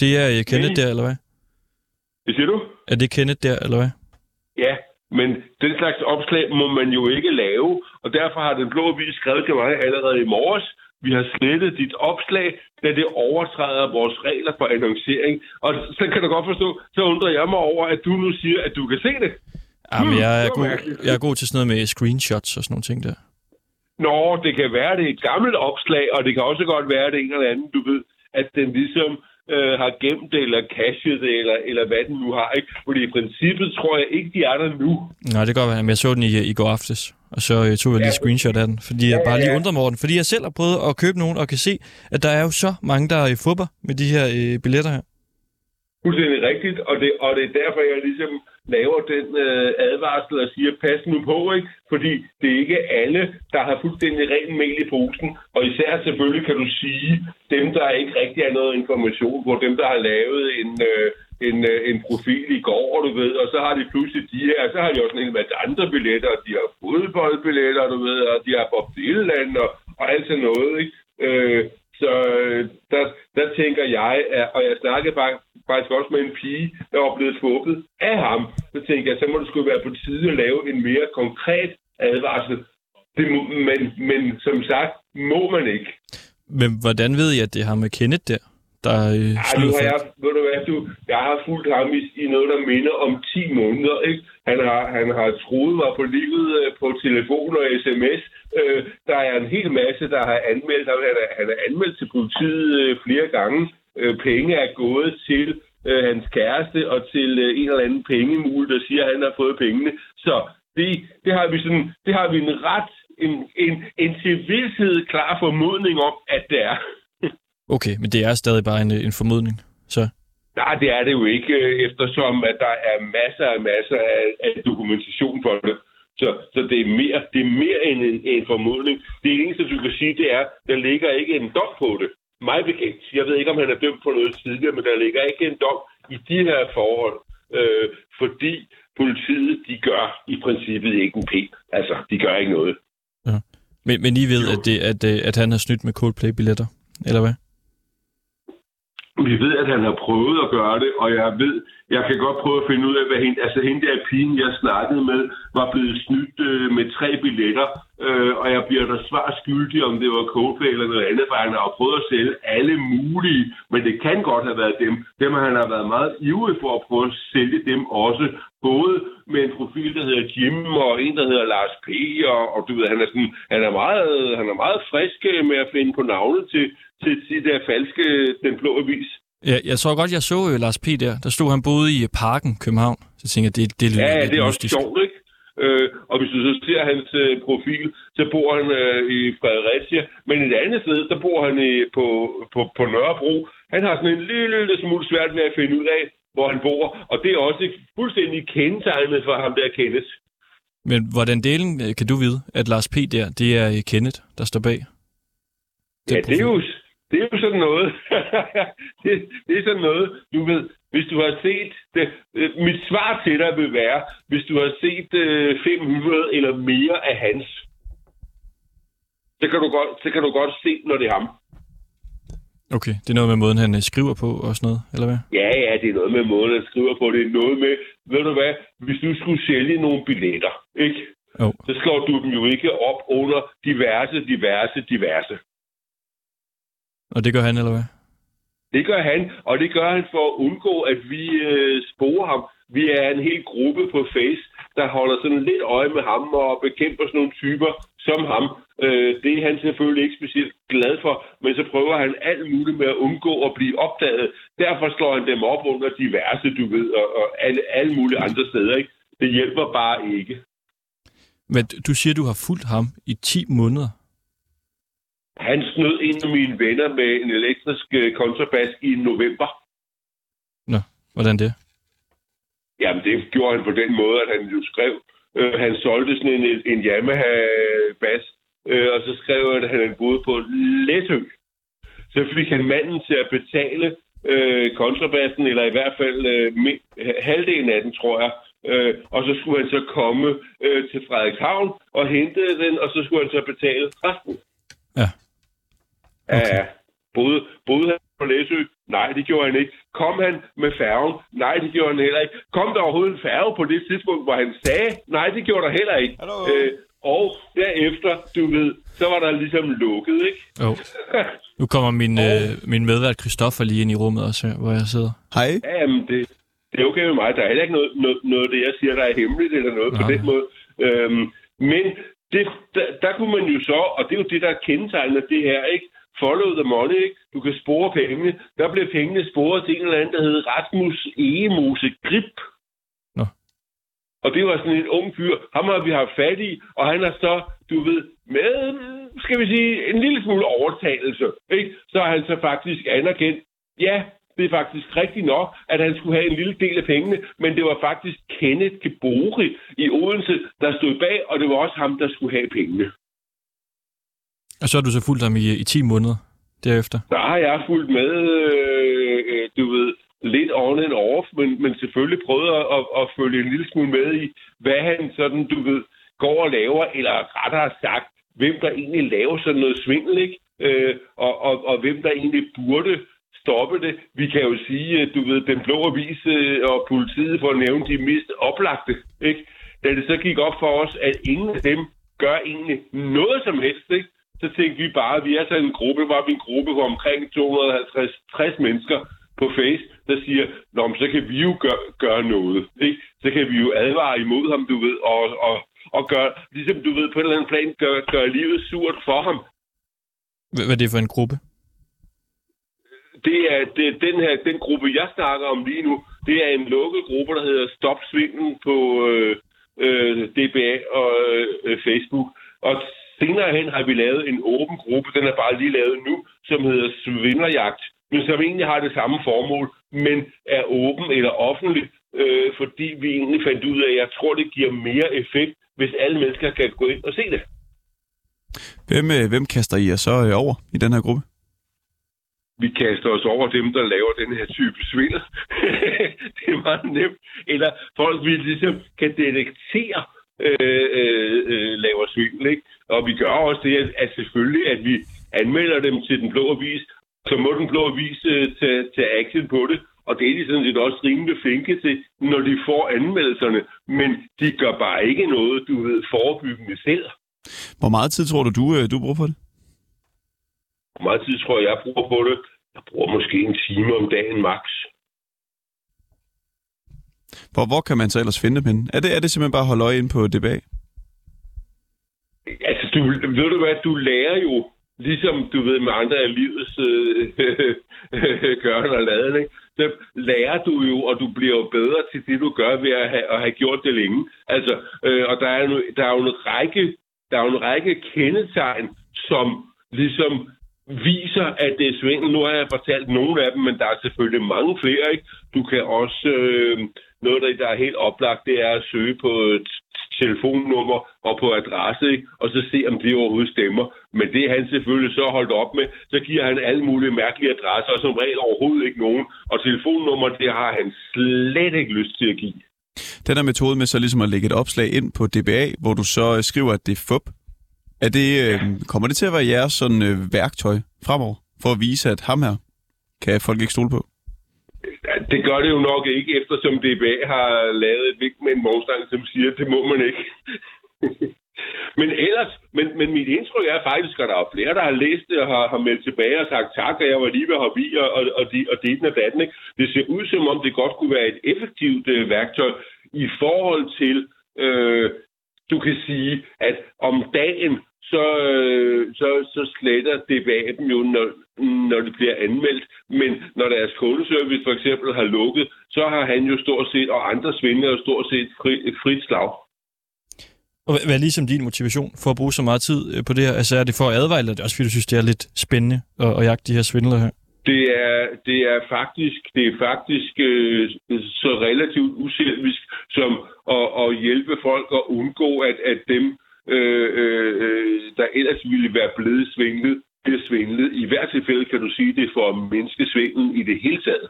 Det er øh, Kenneth Men- der, eller hvad? Det siger du? Er det Kenneth der, eller hvad? Ja, men den slags opslag må man jo ikke lave, og derfor har den blå avis skrevet til mig allerede i morges. Vi har slettet dit opslag, da det overtræder vores regler for annoncering. Og så kan du godt forstå, så undrer jeg mig over, at du nu siger, at du kan se det. Ja, men jeg er, god, jeg er god til sådan noget med screenshots og sådan nogle ting der. Nå, det kan være, det er et gammelt opslag, og det kan også godt være, det er en eller anden, du ved, at den ligesom øh, har gemt det, eller cashet det, eller, eller hvad den nu har, ikke? Fordi i princippet tror jeg ikke, de er der nu. Nej, det kan godt være, men jeg så den i, i går aftes, og så øh, tog jeg lige Ja. screenshot af den, fordi jeg Ja, bare lige ja. undrer mig over den, fordi jeg selv har prøvet at købe nogen, og kan se, at der er jo så mange, der er i fupper med de her øh, billetter her. Fuldstændig rigtigt, og det, og det er derfor, jeg ligesom laver den øh, advarsel og siger, pas nu på, ikke? Fordi det er ikke alle, der har fuldstændig ren mel i posen. Og især selvfølgelig kan du sige, dem, der ikke rigtig har noget information på, dem, der har lavet en, øh, en, øh, en profil i går, du ved, og så har de pludselig de her, så har de også en hel masse andre billetter, og de har fodboldbilletter, du ved, og de har Bob Dylan og, og alt sådan noget, ikke? Øh, så øh, der, der tænker jeg, at, og jeg snakkede faktisk også med en pige, der var blevet skubbet af ham. Så tænker jeg, så må det skulle være på tide at lave en mere konkret advarsel. Det må, men, men som sagt, må man ikke. Men hvordan ved I, at det har med Kenneth der, der øh, Ja, nu har jeg, ved du hvad, du, jeg har fulgt ham i, i noget, der minder om 10 måneder. Ikke? Han, har, han har troet mig på livet øh, på telefon og sms. Øh, der er en hel masse, der har anmeldt ham. Han er, han er anmeldt til politiet øh, flere gange. Øh, penge er gået til øh, hans kæreste og til øh, en eller anden pengemul, der siger, at han har fået pengene. Så det, det, har vi sådan, det har vi en ret, en, en, en til klar formodning om, at det er. Okay, men det er stadig bare en, øh, en formodning. Så Nej, det er det jo ikke, øh, eftersom at der er masser og masser af, af dokumentation for det. Så, så det, er mere, det er mere end en, en formodning. Det eneste, du kan sige, det er, der ligger ikke en dom på det. Mig bekendt. Jeg ved ikke, om han er dømt på noget tidligere, men der ligger ikke en dom i de her forhold. Øh, fordi politiet, de gør i princippet ikke en. Altså, de gør ikke noget. Men, men I ved, at, det, at, øh, at han har snydt med Coldplay-billetter, eller hvad? Vi ved, at han har prøvet at gøre det, og jeg ved, jeg kan godt prøve at finde ud af, hvad hende, altså hende der pigen, jeg snakkede med, var blevet snydt øh, med tre billetter, øh, og jeg bliver der svar skyldig, om det var Coldplay eller noget andet, for han har jo prøvet at sælge alle mulige, men det kan godt have været dem. Dem har han har været meget ivrig for at prøve at sælge dem også, både med en profil, der hedder Jim, og en, der hedder Lars P., og, og du ved, han er, sådan, han er, meget, han er meget frisk øh, med at finde på navnet til, til, det der falske, den blå avis. Jeg, jeg tror godt, jeg så øh, Lars P. der. Der stod han boede i øh, Parken, København. Så tænker jeg, det, det lyder Ja, det er også mystisk. sjovt, ikke? Øh, og hvis du så ser hans øh, profil, så bor han øh, i Fredericia, men et andet sted, der bor han i, på, på, på Nørrebro. Han har sådan en lille, lille smule svært ved at finde ud af, hvor han bor, og det er også fuldstændig kendetegnet for ham der Kenneth. Men hvordan delen øh, kan du vide, at Lars P. der, det er Kenneth, der står bag? Den Ja, det er profil. jo, det er jo sådan noget. *laughs* det, det er sådan noget, du ved, hvis du har set det, øh, mit svar til dig vil være, hvis du har set øh, 500 eller mere af hans, så kan, du godt, så kan du godt se, når det er ham. Okay, det er noget med måden, han øh, skriver på og sådan noget, eller hvad? Ja, ja, det er noget med måden, han skriver på. Det er noget med, ved du hvad, hvis du skulle sælge nogle billetter, ikke? Jo. så slår du dem jo ikke op under diverse, diverse, diverse. Og det gør han, eller hvad? Det gør han, og det gør han for at undgå, at vi øh, sporer ham. Vi er en hel gruppe på Face, der holder sådan lidt øje med ham og bekæmper sådan nogle typer som ham. Øh, det er han selvfølgelig ikke specielt glad for, men så prøver han alt muligt med at undgå at blive opdaget. Derfor slår han dem op under diverse, du ved, og, og alle, alle mulige andre steder. Ikke? Det hjælper bare ikke. Men du siger, du har fulgt ham i 10 måneder. Han snød en af mine venner med en elektrisk øh, kontrabas i november. Nå, hvordan det? Jamen, det gjorde han på den måde, at han jo skrev, øh, han solgte sådan en, en Yamaha-bas, øh, og så skrev han, at han boede på Læsø. Så fik han manden til at betale øh, kontrabassen, eller i hvert fald øh, mi- halvdelen af den, tror jeg. Øh, og så skulle han så komme øh, til Frederikshavn og hente den, og så skulle han så betale resten. Ja. Okay. Ja, boede, boede han på Læsø? Nej, det gjorde han ikke. Kom han med færgen? Nej, det gjorde han heller ikke. Kom der overhovedet en færge på det tidspunkt, hvor han sagde? Nej, det gjorde der heller ikke. Hallo? Øh, og derefter, du ved, så var der ligesom lukket, ikke? Jo. *laughs* Nu kommer min, øh, min medvært Christoffer lige ind i rummet også hvor jeg sidder. Hej. Jamen, det, Det er okay med mig. Der er heller ikke noget, noget, noget det, jeg siger, der er hemmeligt eller noget på Nej. den måde. Øhm, men det, der, der kunne man jo så, og det er jo det, der er kendetegnet det her, ikke? Follow the money, ikke? Du kan spore pengene. Der blev pengene sporet til en eller anden, der hed Rasmus Egemose Grip. Nå. Og det var sådan en ung fyr. Ham har vi haft fat i, og han har så, du ved, med, skal vi sige, en lille smule overtagelse, ikke? Så har han så faktisk anerkendt, ja, det er faktisk rigtigt nok, at han skulle have en lille del af pengene, men det var faktisk Kenneth Gebori i Odense, der stod bag, og det var også ham, der skulle have pengene. Og så har du så fulgt ham i, i 10 måneder derefter. Der har jeg fulgt med, øh, du ved, lidt on and off, men, men selvfølgelig prøvet at, at, at følge en lille smule med i, hvad han sådan, du ved, går og laver, eller rettere sagt, hvem der egentlig laver sådan noget svindel, ikke? Øh, og, og, og hvem der egentlig burde stoppe det. Vi kan jo sige, øh, du ved, den blå avis øh, og politiet, for at nævne de mest oplagte, ikke? Da det så gik op for os, at ingen af dem gør egentlig noget som helst, ikke? Så tænkte vi bare, at vi er sådan en gruppe, var vi en gruppe på omkring 250 mennesker på Face, der siger, Nå, men så kan vi jo gøre, gøre noget. Ikke? Så kan vi jo advare imod ham, du ved, og, og, og gøre, ligesom du ved, på en eller anden plan, gøre, gøre livet surt for ham. Hvad er det for en gruppe? Det er, det er den her, den gruppe, jeg snakker om lige nu, det er en lukket gruppe, der hedder Stop Svindel på øh, øh, DBA og øh, Facebook. Og senere hen har vi lavet en åben gruppe, den er bare lige lavet nu, som hedder Svindlerjagt, men som egentlig har det samme formål, men er åben eller offentlig, øh, fordi vi egentlig fandt ud af, at jeg tror, det giver mere effekt, hvis alle mennesker kan gå ind og se det. Hvem, øh, hvem kaster I jer så øh, over i den her gruppe? vi kaster os over dem, der laver den her type svindel. *laughs* det er meget nemt. Eller folk, vi ligesom kan detektere, øh, øh, øh, laver svindel. Ikke? Og vi gør også det, at, at selvfølgelig, at vi anmelder dem til den blå avis, så må den blå avis øh, tage, tage action på det. Og det er de sådan set også rimelig flinke til, når de får anmeldelserne. Men de gør bare ikke noget, du ved, forebyggende selv. Hvor meget tid tror du, du, øh, du bruger på det? Hvor meget tid tror jeg, jeg bruger på det? Jeg bruger måske en time om dagen max. Hvor, hvor kan man så ellers finde dem henne? Er det, er det simpelthen bare at holde øje ind på DBA? Altså, du, ved du hvad, du lærer jo, ligesom du ved med andre af livets øh, *laughs* gøren og laden, ikke? så lærer du jo, og du bliver jo bedre til det, du gør ved at have, at have gjort det længe. Altså, øh, og der er, jo, der er jo en række, der er jo en række kendetegn, som ligesom viser, at det er svindel. Nu har jeg fortalt nogle af dem, men der er selvfølgelig mange flere. Ikke? Du kan også, øh, noget der, der er helt oplagt, det er at søge på et telefonnummer og på adresse, ikke? og så se, om det overhovedet stemmer. Men det er han selvfølgelig så holdt op med. Så giver han alle mulige mærkelige adresser, og som regel overhovedet ikke nogen. Og telefonnummer, det har han slet ikke lyst til at give. Den her metode med så ligesom at lægge et opslag ind på DBA, hvor du så øh, skriver, at det er fup. Er det, øh, kommer det til at være jeres sådan, øh, værktøj fremover, for at vise, at ham her kan folk ikke stole på? Det gør det jo nok ikke, eftersom DBA har lavet et vink med en vognstang, som siger, at det må man ikke. *laughs* men ellers, men, men mit indtryk er faktisk, at der er flere, der har læst det og har, har meldt tilbage og sagt tak, og jeg var lige ved at hoppe i, og, og, og, de, og det og datten. Ikke? Det ser ud som om, det godt kunne være et effektivt øh, værktøj i forhold til, øh, du kan sige, at om dagen, så, øh, så, så sletter DBA dem jo, når, når det bliver anmeldt. Men når deres kundeservice for eksempel har lukket, så har han jo stort set, og andre svindlere stort set fri, et frit slag. Og hvad er ligesom din motivation for at bruge så meget tid øh, på det her? Altså er det for at advare, eller er det også fordi, du synes, det er lidt spændende at, at jagte de her svindlere her? Det er, det er faktisk, det er faktisk øh, så relativt uselvisk som at, at hjælpe folk at undgå, at, at dem, øh, øh, der ellers ville være blevet svindlet, bliver svindlet. I hvert tilfælde kan du sige, det for menneskesvindel i det hele taget.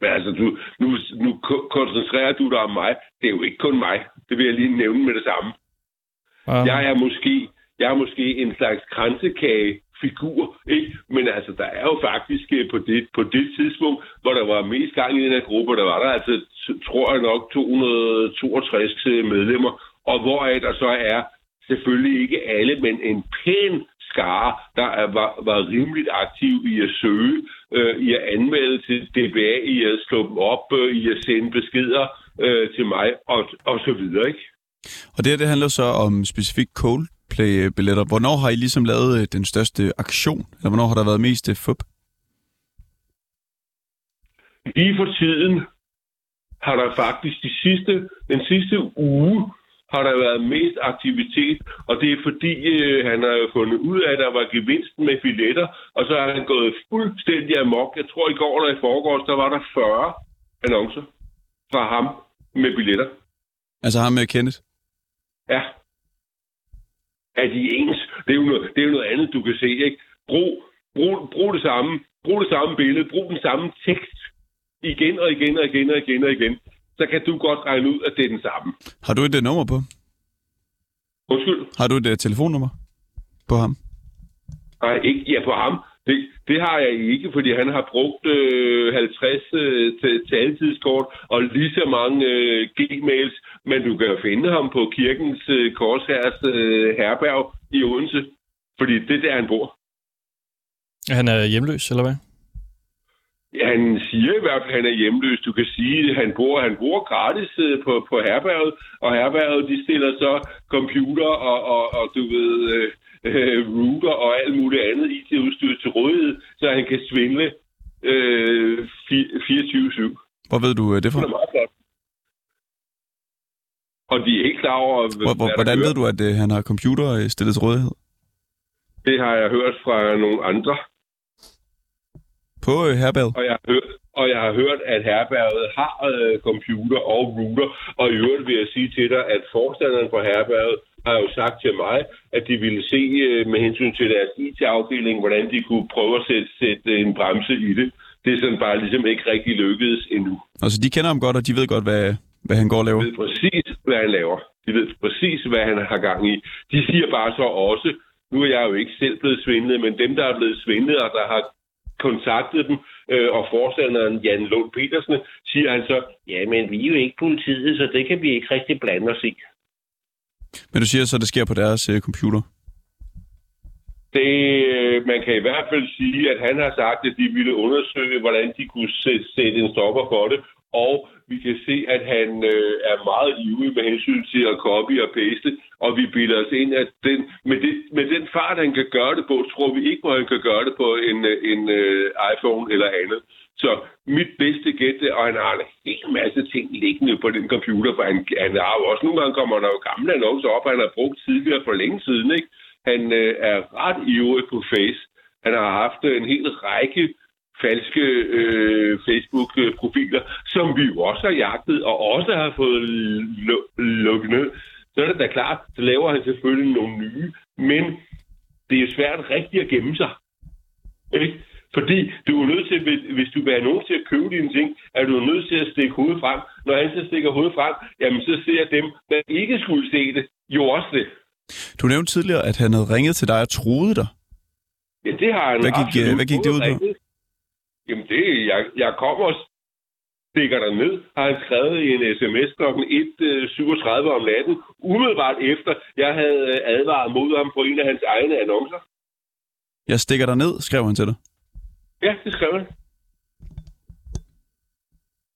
Men altså, du, nu, nu ko- koncentrerer du dig om mig. Det er jo ikke kun mig. Det vil jeg lige nævne med det samme. Um, Jeg er måske, jeg er måske en slags kransekagefigur, ikke? Men altså, der er jo faktisk øh, på det, på det tidspunkt, hvor der var mest gang i den her gruppe, der var der altså, tror jeg nok, 262 medlemmer, og hvoraf der så er selvfølgelig ikke alle, men en pæn skare, der er, var, var rimeligt aktiv i at søge øh, i at anmelde til DBA, i at slå dem op, øh, i at sende beskeder øh, til mig, og, og så videre, ikke? Og det her, det handler så om specifikt Coldplay-billetter. Hvornår har I ligesom lavet øh, den største aktion? Eller hvornår har der været mest øh, fup? Lige for tiden har der faktisk de sidste, den sidste uge har der været mest aktivitet, og det er fordi, øh, han har fundet ud af, at der var gevinsten med billetter, og så har han gået fuldstændig amok. Jeg tror, i går eller i forgårs, der var der 40 annoncer fra ham med billetter. Altså ham med Kenneth? Ja. Er de ens? Det er jo noget, det er jo noget andet, du kan se, ikke? Brug, brug, brug det samme. Brug det samme billede. Brug den samme tekst. Igen og igen og igen og igen og igen. Så kan du godt regne ud, at det er den samme. Har du et øh, nummer på? Undskyld. Har du et uh, telefonnummer på ham? Nej, ikke ja, på ham. Det, det har jeg ikke, fordi han har brugt øh, 50 øh, til, til altidskort og lige så mange øh, gmails, men du kan jo finde ham på kirkens øh, korsherres øh, herberg i Odense, fordi det er der, han bor. Han er hjemløs, eller hvad? Han siger i hvert fald, at han er hjemløs. Du kan sige, at han bor, han bor gratis øh, på, på herberget, og herberget de stiller så computer og, og, og du ved, øh, øh, router og alt muligt andet IT-udstyr til rådighed, så han kan svindle øh, 24-7. Hvor ved du øh, det Det fra? er meget flot. Og de er ikke klar over, Hvor, hvor, hvordan ved du, at øh, han har computer stillet til rådighed? Det har jeg hørt fra nogle andre. På øh, herbaget? Og jeg har hørt, og jeg har hørt at herberget har øh, computer og router. Og i øvrigt vil jeg sige til dig, at forstanderen for herberget har jo sagt til mig, at de ville se øh, med hensyn til deres IT-afdeling, hvordan de kunne prøve at sætte, sætte en bremse i det. Det er sådan bare ligesom ikke rigtig lykkedes endnu. Altså, de kender ham godt, og de ved godt, hvad, hvad han går og laver. De ved præcis, hvad han laver. De ved præcis, hvad han har gang i. De siger bare så også, nu er jeg jo ikke selv blevet svindlet, men dem, der er blevet svindlet, og der har kontaktet dem, øh, og forstanderen Jan Lund Petersen, siger han så, ja, men vi er jo ikke politiet, så det kan vi ikke rigtig blande os i. Men du siger så, at det sker på deres øh, computer? Det, øh, man kan i hvert fald sige, at han har sagt, at de ville undersøge, hvordan de kunne sætte en stopper for det. Og vi kan se, at han øh, er meget ivrig med hensyn til at copy og paste. Og vi bilder os ind, at den, med, det, med den fart, han kan gøre det på, tror vi ikke, at han kan gøre det på en, øh, en uh, iPhone eller andet. Så mit bedste gæt, og han har en hel masse ting liggende på den computer, for han, han har jo også nogle gange kommer der jo gamle annoncer op, han har brugt tidligere for længe siden, ikke? Han øh, er ret ivrig på Face. Han har haft en hel række falske øh, Facebook-profiler, som vi jo også har jagtet, og også har fået lu- lukket ned. Så er det da klart, så laver han selvfølgelig nogle nye, men det er svært rigtigt at gemme sig. Ikke? Fordi du er nødt til, hvis- du vil have nogen til at købe dine ting, er du nødt til at stikke hovedet frem. Når han så stikker hovedet frem, jamen så ser dem, der ikke skulle se det, jo også det. Du nævnte tidligere, at han havde ringet til dig og troede dig. Ja, det har han Hvad gik, øh, hvad gik det ud på? rigtigt. Jamen, det er- jeg, jeg kommer og stikker der ned, har han skrevet i en sms kl. 1.37 om natten, umiddelbart efter, jeg havde øh, advaret mod ham på en af hans egne annoncer. Jeg stikker dig ned, skrev han til dig. Ja, det skrev han.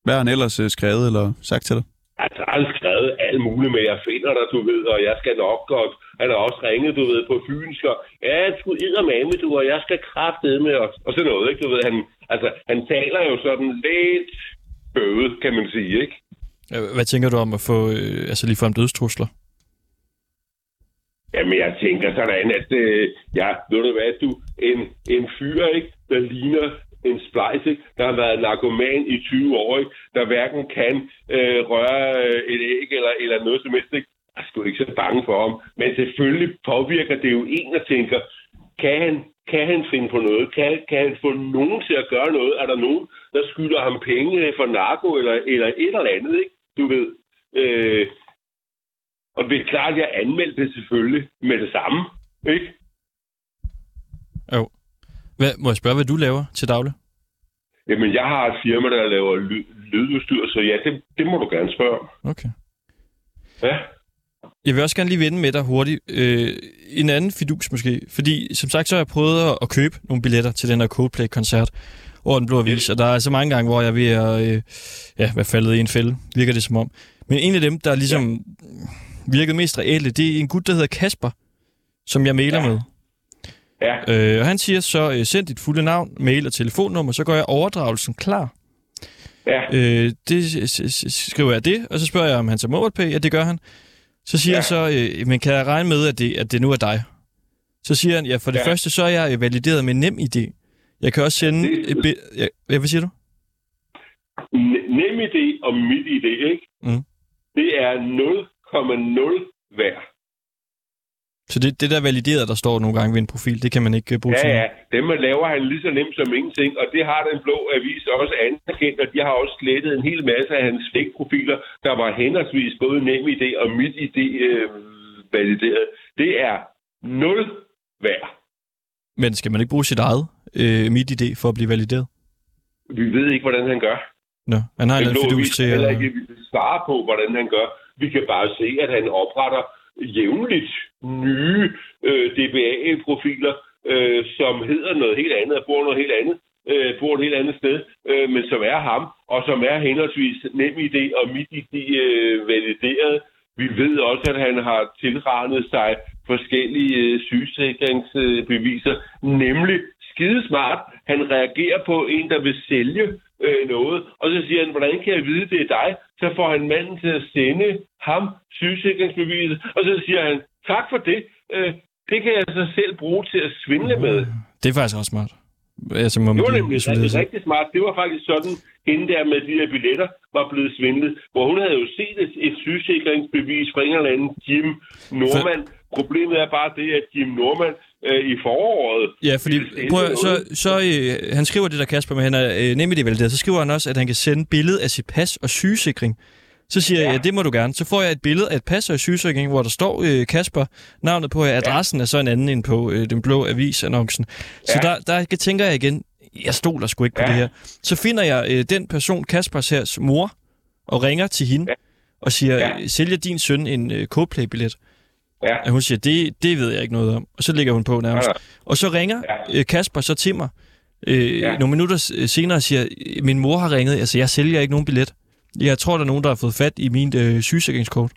Hvad har han ellers øh, skrevet eller sagt til dig? Altså, han har skrevet alt muligt med, jeg finder dig, du ved, og jeg skal nok godt. Han har også ringet, du ved, på fynsk, og ja, du med du, og jeg skal kraftede med, og, og sådan noget, ikke? Du ved, han, altså, han taler jo sådan lidt bøvet, kan man sige, ikke? Hvad tænker du om at få øh, altså ligefrem dødstrusler? Jamen, jeg tænker sådan, at øh, ja, ved du hvad, du, en, en fyr, ikke, der ligner en splice, ikke, der har været narkoman i 20 år, ikke, der hverken kan øh, røre øh, et æg eller, eller noget som helst, ikke. Jeg er sgu ikke så bange for ham. Men selvfølgelig påvirker det jo en, der tænker, kan han, kan han finde på noget? Kan, kan han få nogen til at gøre noget? Er der nogen, der skylder ham penge for narko eller, eller et eller andet, ikke? Du ved. Øh, og det er klart, at jeg anmeldte det selvfølgelig med det samme, ikke? Hvad, må jeg spørge, hvad du laver til daglig? Jamen, jeg har et firma, der laver ly- lydudstyr, så ja, det, det må du gerne spørge om. Okay. Ja. Jeg vil også gerne lige vende med dig hurtigt. Øh, en anden fidus måske. Fordi som sagt, så har jeg prøvet at, købe nogle billetter til den her Coldplay-koncert over den blå avis. Og der er så mange gange, hvor jeg er ved at øh, ja, være faldet i en fælde, virker det som om. Men en af dem, der ligesom ja. virkede mest reelle, det er en gut, der hedder Kasper, som jeg mailer Ja. med. Ja, Øh, og han siger så, øh, send dit fulde navn, mail og telefonnummer, så gør jeg overdragelsen klar. ja, Øh, det skriver jeg det, og så spørger jeg, om han tager MobilePay, ja, det gør han. Så siger Ja. jeg så, øh, men kan jeg regne med, at det, at det nu er dig? Så siger han, ja, for det Ja. første, så er jeg øh, valideret med nem ID. Jeg kan også sende Det- et bi- ja, hvad siger du? Ne- NemID og MitID, ikke? Mm. Det er 0,0 værd. Så det, det der valideret, der står nogle gange ved en profil, det kan man ikke øh, bruge Ja, til ja. noget. Dem laver han lige så nemt som ingenting, og det har den blå avis også anerkendt, og de har også slettet en hel masse af hans fake-profiler, der var henholdsvis både NemID og MitID øh, valideret. Det er 0 værd. Men skal man ikke bruge sit eget øh, MitID for at blive valideret? Vi ved ikke, hvordan han gør. Nå, han har en fidus til kan heller at... ikke svare på, hvordan han gør. Vi kan bare se, at han opretter jævnligt nye øh, DBA-profiler, øh, som hedder noget helt andet og bor noget helt andet, øh, bor et helt andet sted, øh, men som er ham, og som er henholdsvis NemID og MitID øh, valideret. Vi ved også, at han har tilregnet sig forskellige øh, sygesikringsbeviser, nemlig skidesmart. Han reagerer på en, der vil sælge øh, noget, og så siger han, hvordan kan jeg vide, det er dig? Så får han manden til at sende ham sygesikringsbeviset, og så siger han, tak for det, øh, det kan jeg så selv bruge til at svindle med. Det er faktisk også smart. Altså, må Det var nemlig isoleret rigtig, rigtig smart. Det var faktisk sådan, hende der med de her billetter var blevet svindlet. Hvor hun havde jo set et, et sygesikringsbevis fra en eller anden Jim Norman. Problemet er bare det, at Jim Norman øh, i foråret... Ja, fordi prøv, så, så øh, han skriver det der Kasper, men han er øh, nemlig det valideret. Så skriver han også, at han kan sende billede af sit pas og sygesikring. Så siger ja. jeg, ja, det må du gerne. Så får jeg et billede af et pas og sygesikring, hvor der står øh, Kasper, navnet på, adressen ja. er så en anden end på øh, den blå avis-annoncen. Så Ja. der, der tænker jeg igen, jeg stoler sgu ikke på Ja. det her. Så finder jeg øh, den person, Kaspers her mor, og ringer til hende, Ja. og siger, Ja. sælger din søn en øh, Coldplay-billet? Ja. Og hun siger, det, det ved jeg ikke noget om. Og så lægger hun på nærmest. Nej. Og så ringer Ja. øh, Kasper så til mig øh, Ja. ja. nogle minutter s- senere og siger, min mor har ringet, altså jeg sælger ikke nogen billet. Jeg tror, der er nogen, der har fået fat i min øh, sygesikringskort.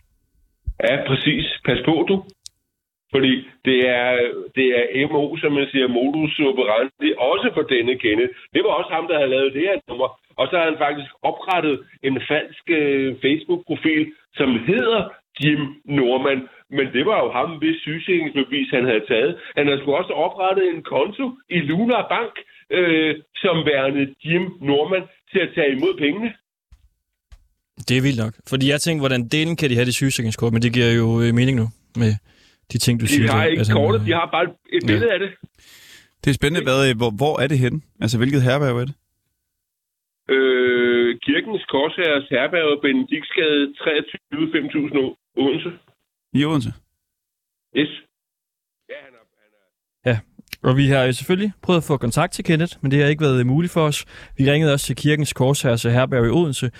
Ja, præcis. Pas på, du. Fordi det er, det er MO, som man siger, modus operandi, også for denne kende. Det var også ham, der havde lavet det her nummer. Og så har han faktisk oprettet en falsk øh, Facebook-profil, som hedder Jim Norman. Men det var jo ham, hvis sygesikringsbevis han havde taget. Han havde sgu også oprettet en konto i Luna Bank, øh, som værende Jim Norman til at tage imod pengene. Det er vildt nok. Fordi jeg tænkte, hvordan delen kan de have det sygesikringskort, men det giver jo øh, mening nu med de ting, du De siger. har der, ikke han, kortet, øh, de har bare et billede af det. Det er spændende, hvad, hvor, hvor er det henne? Altså, hvilket herberg er det? Øh, Kirkens Korsherres Herberg, Benediktsgade 23 5000 Odense. I Odense? Yes. Ja, han er, han er. Og vi har jo selvfølgelig prøvet at få kontakt til Kenneth, men det har ikke været muligt for os. Vi ringede også til Kirkens Korshærs herberg i Odense.